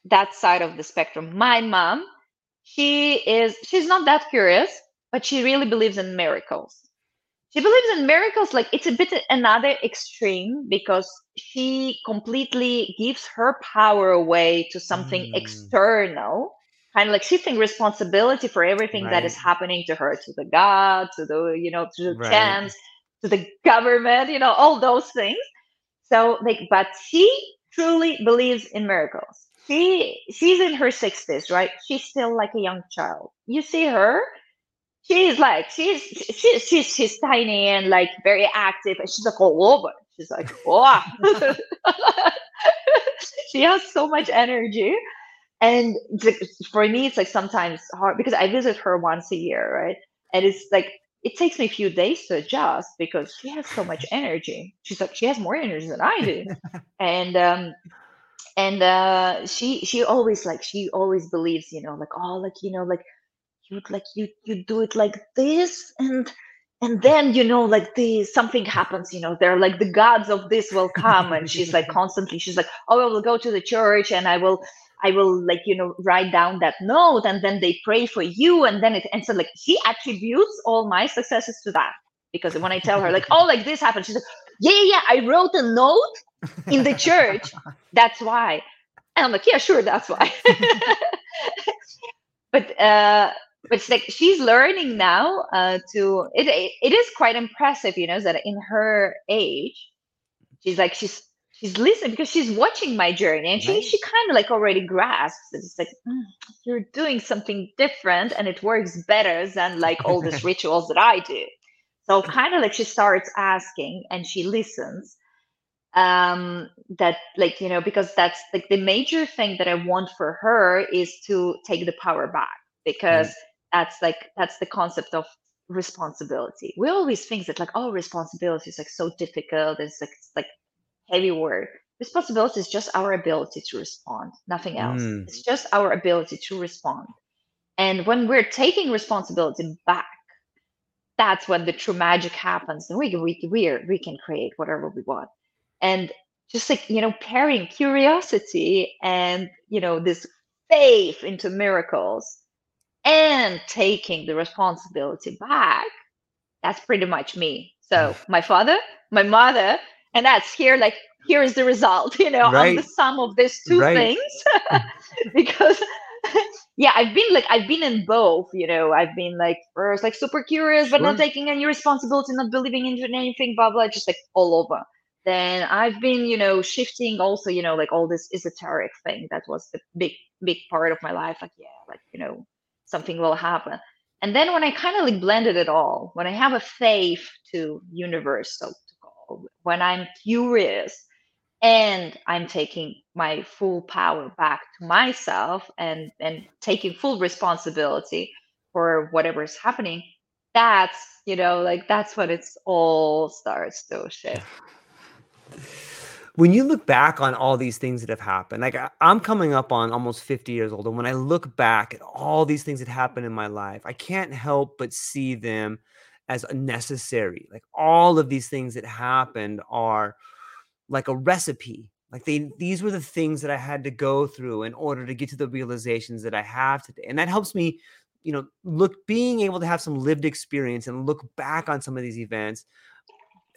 that side of the spectrum. My mom, she is she's not that curious, but she really believes in miracles. She believes in miracles like it's a bit another extreme because she completely gives her power away to something Mm. external kind of like shifting responsibility for everything that is happening to her to the god to the you know to the Right. chance to the government you know all those things so like but she truly believes in miracles she she's in her 60s right? She's still like a young child. You see her? She's like she's she's she's, she's tiny and like very active and she's like all over she's like wow she has so much energy. And for me it's like sometimes hard because i visit her once a year right? And it's like it takes me a few days to adjust because she has so much energy. She's like she has more energy than i do. And um and uh she she always like she always believes you know like oh like you know like you would like you you do it like this and and then you know like the something happens you know they're like the gods of this will come. And she's like constantly she's like oh i will go to the church and i will i will like you know write down that note and then they pray for you and then it and so like she attributes all my successes to that. Because when i tell her like oh like this happened she's like yeah yeah yeah i wrote a note in the church. That's why. And i'm like yeah sure that's why. But uh but it's like she's learning now uh to it it is quite impressive you know that in her age she's like she's she's listening because she's watching my journey and she Right. she kind of like already grasps that it's like "Mm, you're doing something different and it works better than like all these rituals that i do so kind of like she starts asking and she listens um that like you know because that's like the major thing that i want for her is to take the power back because that's like that's the concept of responsibility. We always think that like oh responsibility is like so difficult. It's like it's like heavy word responsibility is just our ability to respond nothing else. Mm. it's just our ability to respond. And when we're taking responsibility back that's when the true magic happens and we can we, we, are, we can create whatever we want. And just like you know pairing curiosity and you know this faith into miracles and taking the responsibility back that's pretty much me. So mm. my father my mother and that's here like here is the result you know i'm the sum of these two Right. things. Because yeah i've been like i've been in both you know i've been like first like super curious but not taking any responsibility not believing in anything blah blah just like all over then I've been, you know, shifting also, you know, like all this esoteric thing that was the big, big part of my life. Like, yeah, like, you know, something will happen. And then when I kind of like blended it all, when I have a faith to universe, so to call, when I'm curious and I'm taking my full power back to myself and and taking full responsibility for whatever is happening, that's you know like that's when it's all starts to shift when you look back on all these things that have happened, like I, am coming up on almost 50 years old, and when I look back at all these things that happened in my life, I can't help but see them as necessary. Like all of these things that happened are like a recipe. Like they, these were the things that I had to go through in order to get to the realizations that I have today, and that helps me, you know, look being able to have some lived experience and look back on some of these events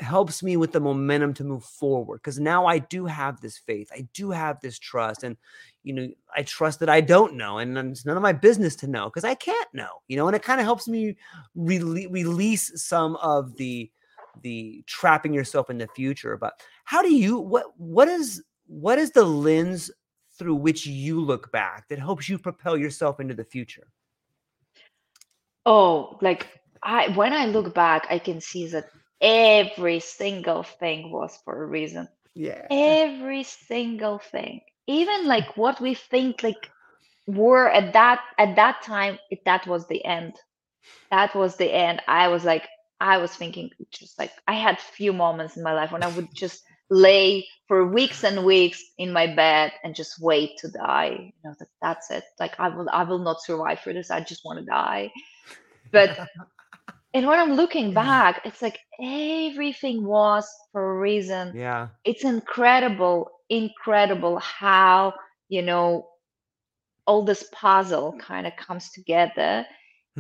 helps me with the momentum to move forward because now I do have this faith. I do have this trust. And, you know, I trust that I don't know. And it's none of my business to know because I can't know, you know, and it kind of helps me re- release some of the the trapping yourself in the future. But how do you what what is what is the lens through which you look back that helps you propel yourself into the future? Oh, like I when I look back, I can see that every single thing was for a reason. Yeah. Every single thing. Even like what we think like were at that at that time, it, that was the end. That was the end. I was like, I was thinking just like I had few moments in my life when I would just lay for weeks and weeks in my bed and just wait to die. You know, that, that's it. Like I will I will not survive for this. I just want to die. But and when I'm looking back, it's like everything was for a reason. Yeah. It's incredible, incredible how, you know, all this puzzle kind of comes together.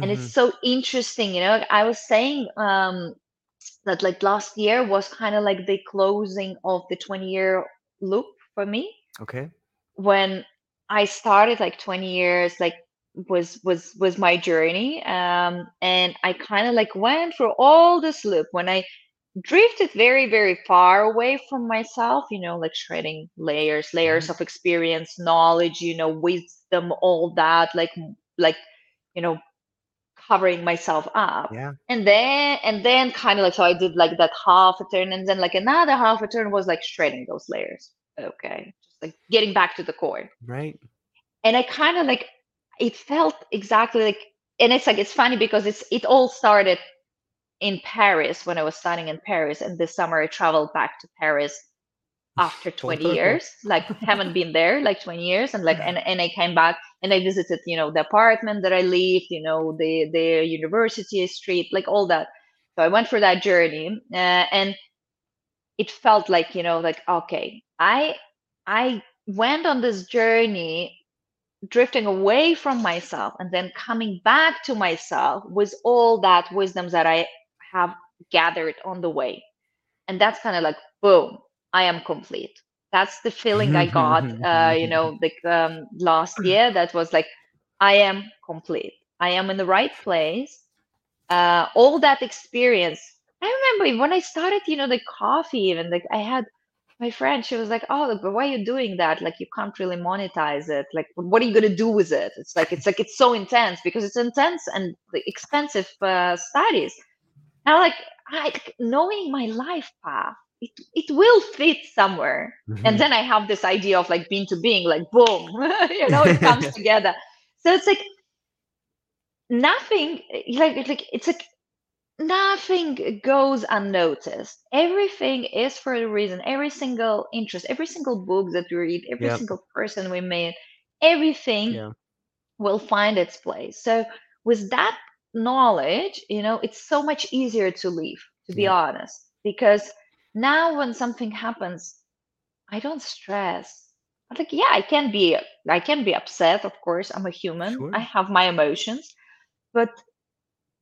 And Mhm. it's so interesting, you know. I was saying um that like last year was kind of like the closing of the 20 year loop for me Okay. when I started like 20 years like was was was my journey um and i kind of like went through all this loop when i drifted very very far away from myself you know like shredding layers layers Mhm. of experience knowledge you know wisdom all that like like you know covering myself up Yeah. and then and then kind of like so i did like that half a turn and then like another half a turn was like shredding those layers okay just like getting back to the core Right. and I kind of like it felt exactly like and it's like it's funny because it's it all started in Paris when I was studying in Paris and this summer I traveled back to Paris after 20 years like haven't been there like 20 years and like and, and I came back and I visited you know the apartment that I lived you know the the university street like all that. So I went for that journey uh, and it felt like you know like okay I I went on this journey drifting away from myself and then coming back to myself with all that wisdom that I have gathered on the way. And that's kind of like, boom, I am complete. That's the feeling I got, uh, you know, like um, last year. That was like, I am complete. I am in the right place. Uh, all that experience. I remember when I started, you know, the coffee, even like I had my friend she was like oh but why are you doing that like you can't really monetize it like what are you going to do with it it's like it's like it's so intense because it's intense and like, expensive uh, studies now like i knowing my life path it, it will fit somewhere Mhm. and then i have this idea of like Bean to Being like boom you know it comes together so it's like nothing like like it's like nothing goes unnoticed. Everything is for a reason. Every single interest, every single book that we read, every Yep. single person we meet, everything Yeah. will find its place. So with that knowledge, you know, it's so much easier to leave to be Yeah. honest. Because now when something happens, I don't stress. I'm like, yeah, I can be I can be upset, of course. I'm a human. Sure. I have my emotions, but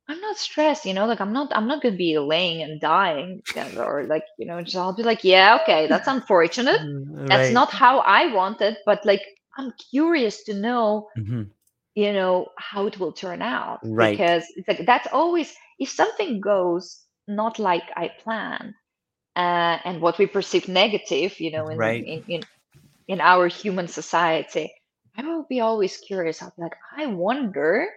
I'm not stressed, you know, like I'm not I'm not gonna be laying and dying or like, you know, just I'll be like, yeah, okay, that's unfortunate. Mm, That's not how I want it, but like I'm curious to know, Mhm. you know, how it will turn out. Right. Because it's like that's always if something goes not like I planned, uh, and what we perceive negative, you know, in, Right. in, in in our human society, I will be always curious. I'll be like, I wonder,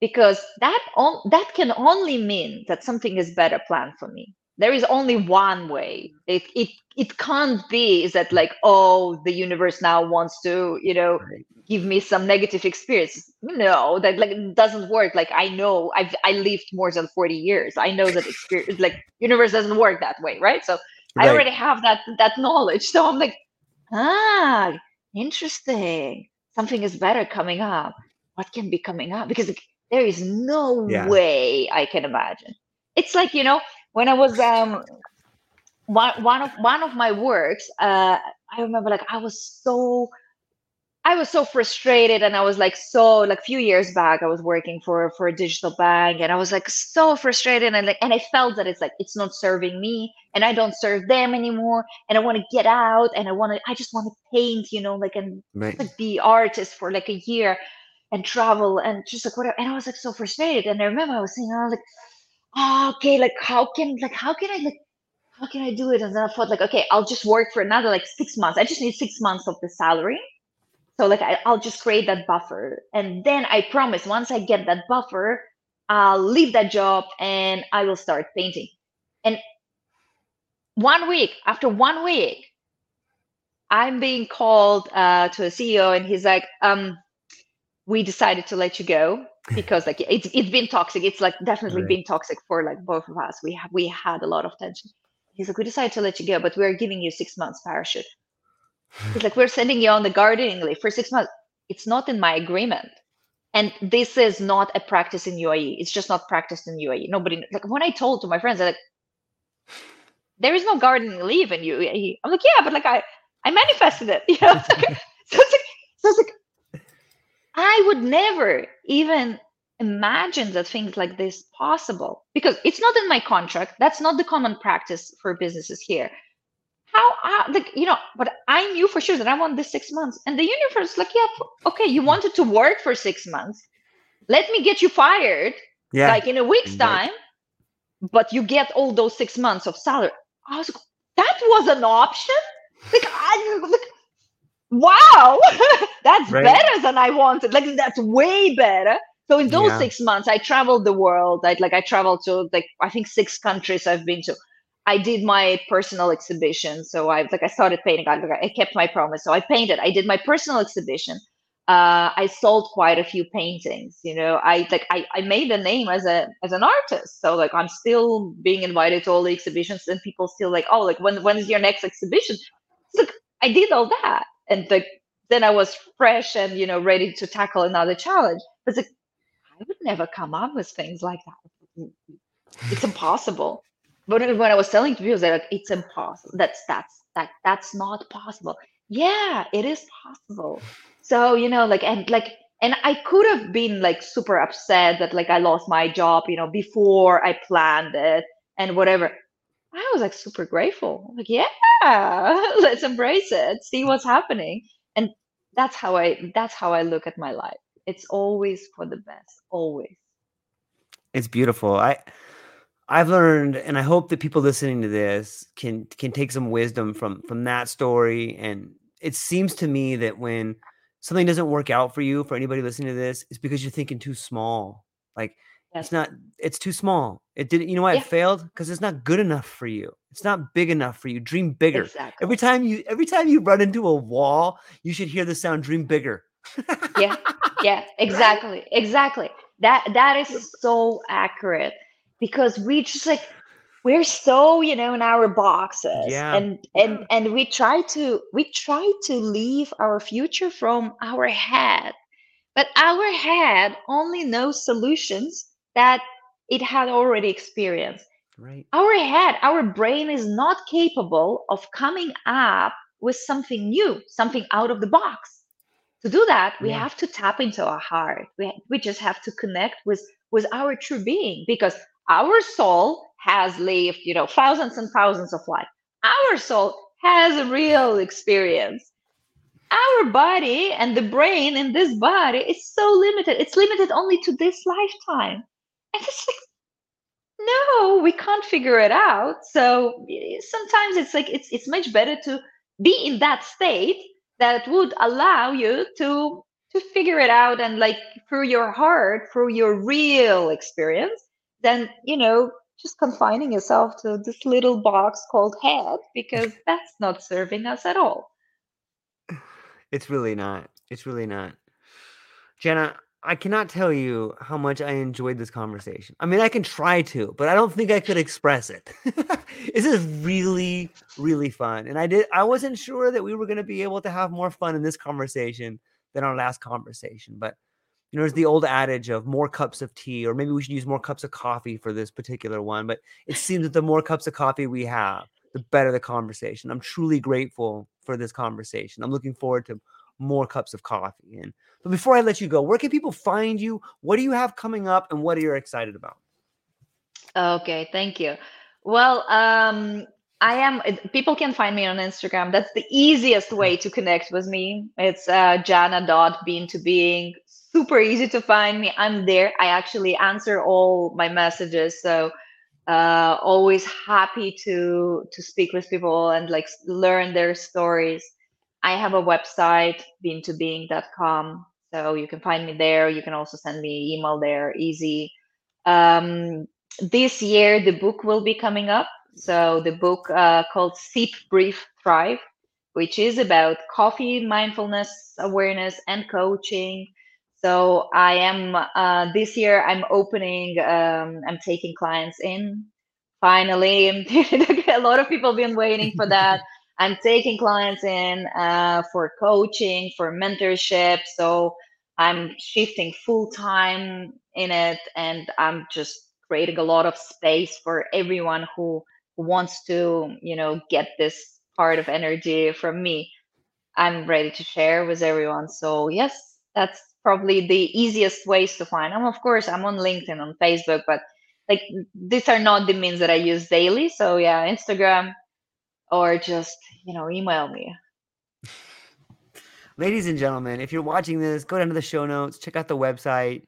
because that on, that can only mean that something is better planned for me. There is only one way. It it it can't be is that like, oh, the universe now wants to, you know, Right. give me some negative experience. No, that like doesn't work. Like I know I've I lived more than 40 years. I know that experience like universe doesn't work that way, right? So I already have that that knowledge. So I'm like, ah, interesting. Something is better coming up. What can be coming up? Because there is no Yeah. way I can imagine. It's like you know when I was um one one of one of my works. Uh, I remember like I was so I was so frustrated and I was like so like a few years back I was working for for a digital bank and I was like so frustrated and like and I felt that it's like it's not serving me and I don't serve them anymore and I want to get out and I want to I just want to paint you know like and Right. like be artist for like a year and travel and just like whatever and I was like so frustrated and I remember I was saying I was like oh, okay like how can like how can I like how can I do it? And then I thought like okay I'll just work for another like six months. I just need six months of the salary. So like I, I'll just create that buffer, and then I promise once I get that buffer, I'll leave that job and I will start painting. And one week after one week, I'm being called uh, to a CEO, and he's like, um, "We decided to let you go because like it's it's been toxic. It's like definitely Right. been toxic for like both of us. We have we had a lot of tension." He's like, "We decided to let you go, but we're giving you six months parachute." He's like, we're sending you on the gardening leave for six months. It's not in my agreement. And this is not a practice in UAE. It's just not practiced in UAE. Nobody like when I told to my friends, like, there is no gardening leave in UAE. I'm like, yeah, but like I I manifested it. You know, so it's like so it's like I would never even imagine that things like this possible. Because it's not in my contract. That's not the common practice for businesses here. How, like you know but i knew for sure that i want this six months. And the universe like yeah okay you wanted to work for six months. Let me get you fired Yeah. like in a week's time. But you get all those six months of salary. I was like that was an option? Like i like wow that's Right. better than i wanted like that's way better so in those Yeah. six months i traveled the world i like i traveled to like i think six countries i've been to I did my personal exhibition. So I like I started painting. I, I kept my promise. So I painted. I did my personal exhibition. Uh, I sold quite a few paintings. You know, I like I, I made a name as a as an artist. So like I'm still being invited to all the exhibitions, and people still like, oh, like when when is your next exhibition? Look, like I did all that, and like then I was fresh and you know ready to tackle another challenge. But I would never come up with things like that. It's impossible. But when I was telling people, they're like, "It's impossible. That's that's that that's not possible." Yeah, it is possible. So you know, like and like and I could have been like super upset that like I lost my job, you know, before I planned it and whatever. I was like super grateful. Like, yeah, let's embrace it, see what's happening, and that's how I that's how I look at my life. It's always for the best, always. it's beautiful i i've learned and i hope that people listening to this can can take some wisdom from from that story and it seems to me that when something doesn't work out for you for anybody listening to this it's because you're thinking too small like Yes. it's not it's too small. It didn't you know why Yeah. it failed? Because it's not good enough for you. It's not big enough for you. Dream bigger. Exactly. every time you every time you run into a wall you should hear the sound dream bigger. Yeah. Yeah. Exactly. Exactly. That that is so accurate because we just like we're so you know in our boxes Yeah, and and and we try to we try to leave our future from our head but our head only knows solutions that it had already experienced right our head, our brain is not capable of coming up with something new, something out of the box. To do that, we Yeah. have to tap into our heart. We, we just have to connect with, with our true being because our soul has lived, you know, thousands and thousands of lives. Our soul has a real experience. Our body and the brain in this body is so limited. It's limited only to this lifetime. And it's like, no, we can't figure it out. So eh, sometimes it's like it's it's much better to be in that state that would allow you to to figure it out and like through your heart through your real experience than you know just confining yourself to this little box called head because that's not serving us at all. It's really not. It's really not. Jenna I cannot tell you how much I enjoyed this conversation. I mean, I can try to, but I don't think I could express it. this is really, really fun. And I did I wasn't sure that we were going to be able to have more fun in this conversation than our last conversation. But you know, there's the old adage of more cups of tea, or maybe we should use more cups of coffee for this particular one. But it seems that the more cups of coffee we have, the better the conversation. I'm truly grateful for this conversation. I'm looking forward to more cups of coffee. And but before I let you go, where can people find you? What do you have coming up and what are you excited about? Okay, thank you. Well, um, I am, people can find me on Instagram. That's the easiest way to connect with me. It's uh, jana.bean to being. Super easy to find me. I'm there. I actually answer all my messages. So, uh, always happy to to speak with people and like learn their stories. I have a website, being2being.com. So you can find me there. You can also send me email there, easy. Um, this year, the book will be coming up. So the book uh, called Sip, Breathe, Thrive, which is about coffee, mindfulness, awareness, and coaching. So I am uh, this year. I'm opening. Um, I'm taking clients in. Finally, a lot of people have been waiting for that. I'm taking clients in uh, for coaching, for mentorship. So I'm shifting full time in it, and I'm just creating a lot of space for everyone who wants to, you know, get this part of energy from me. I'm ready to share with everyone. So yes, that's probably the easiest ways to find. I'm of course I'm on LinkedIn, on Facebook, but like these are not the means that I use daily. So yeah, Instagram, or just you know email me. Ladies and gentlemen if you're watching this go down to the show notes check out the website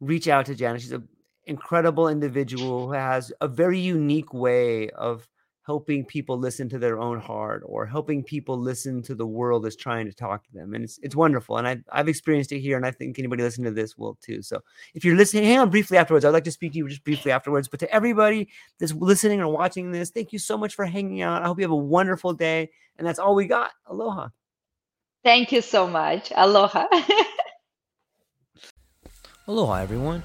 reach out to janet she's an incredible individual who has a very unique way of helping people listen to their own heart or helping people listen to the world that's trying to talk to them. And it's it's wonderful. And I, I've experienced it here, and I think anybody listening to this will too. So if you're listening, hang on briefly afterwards. I'd like to speak to you just briefly afterwards. But to everybody that's listening or watching this, thank you so much for hanging out. I hope you have a wonderful day. And that's all we got. Aloha. Thank you so much. Aloha. Aloha, everyone.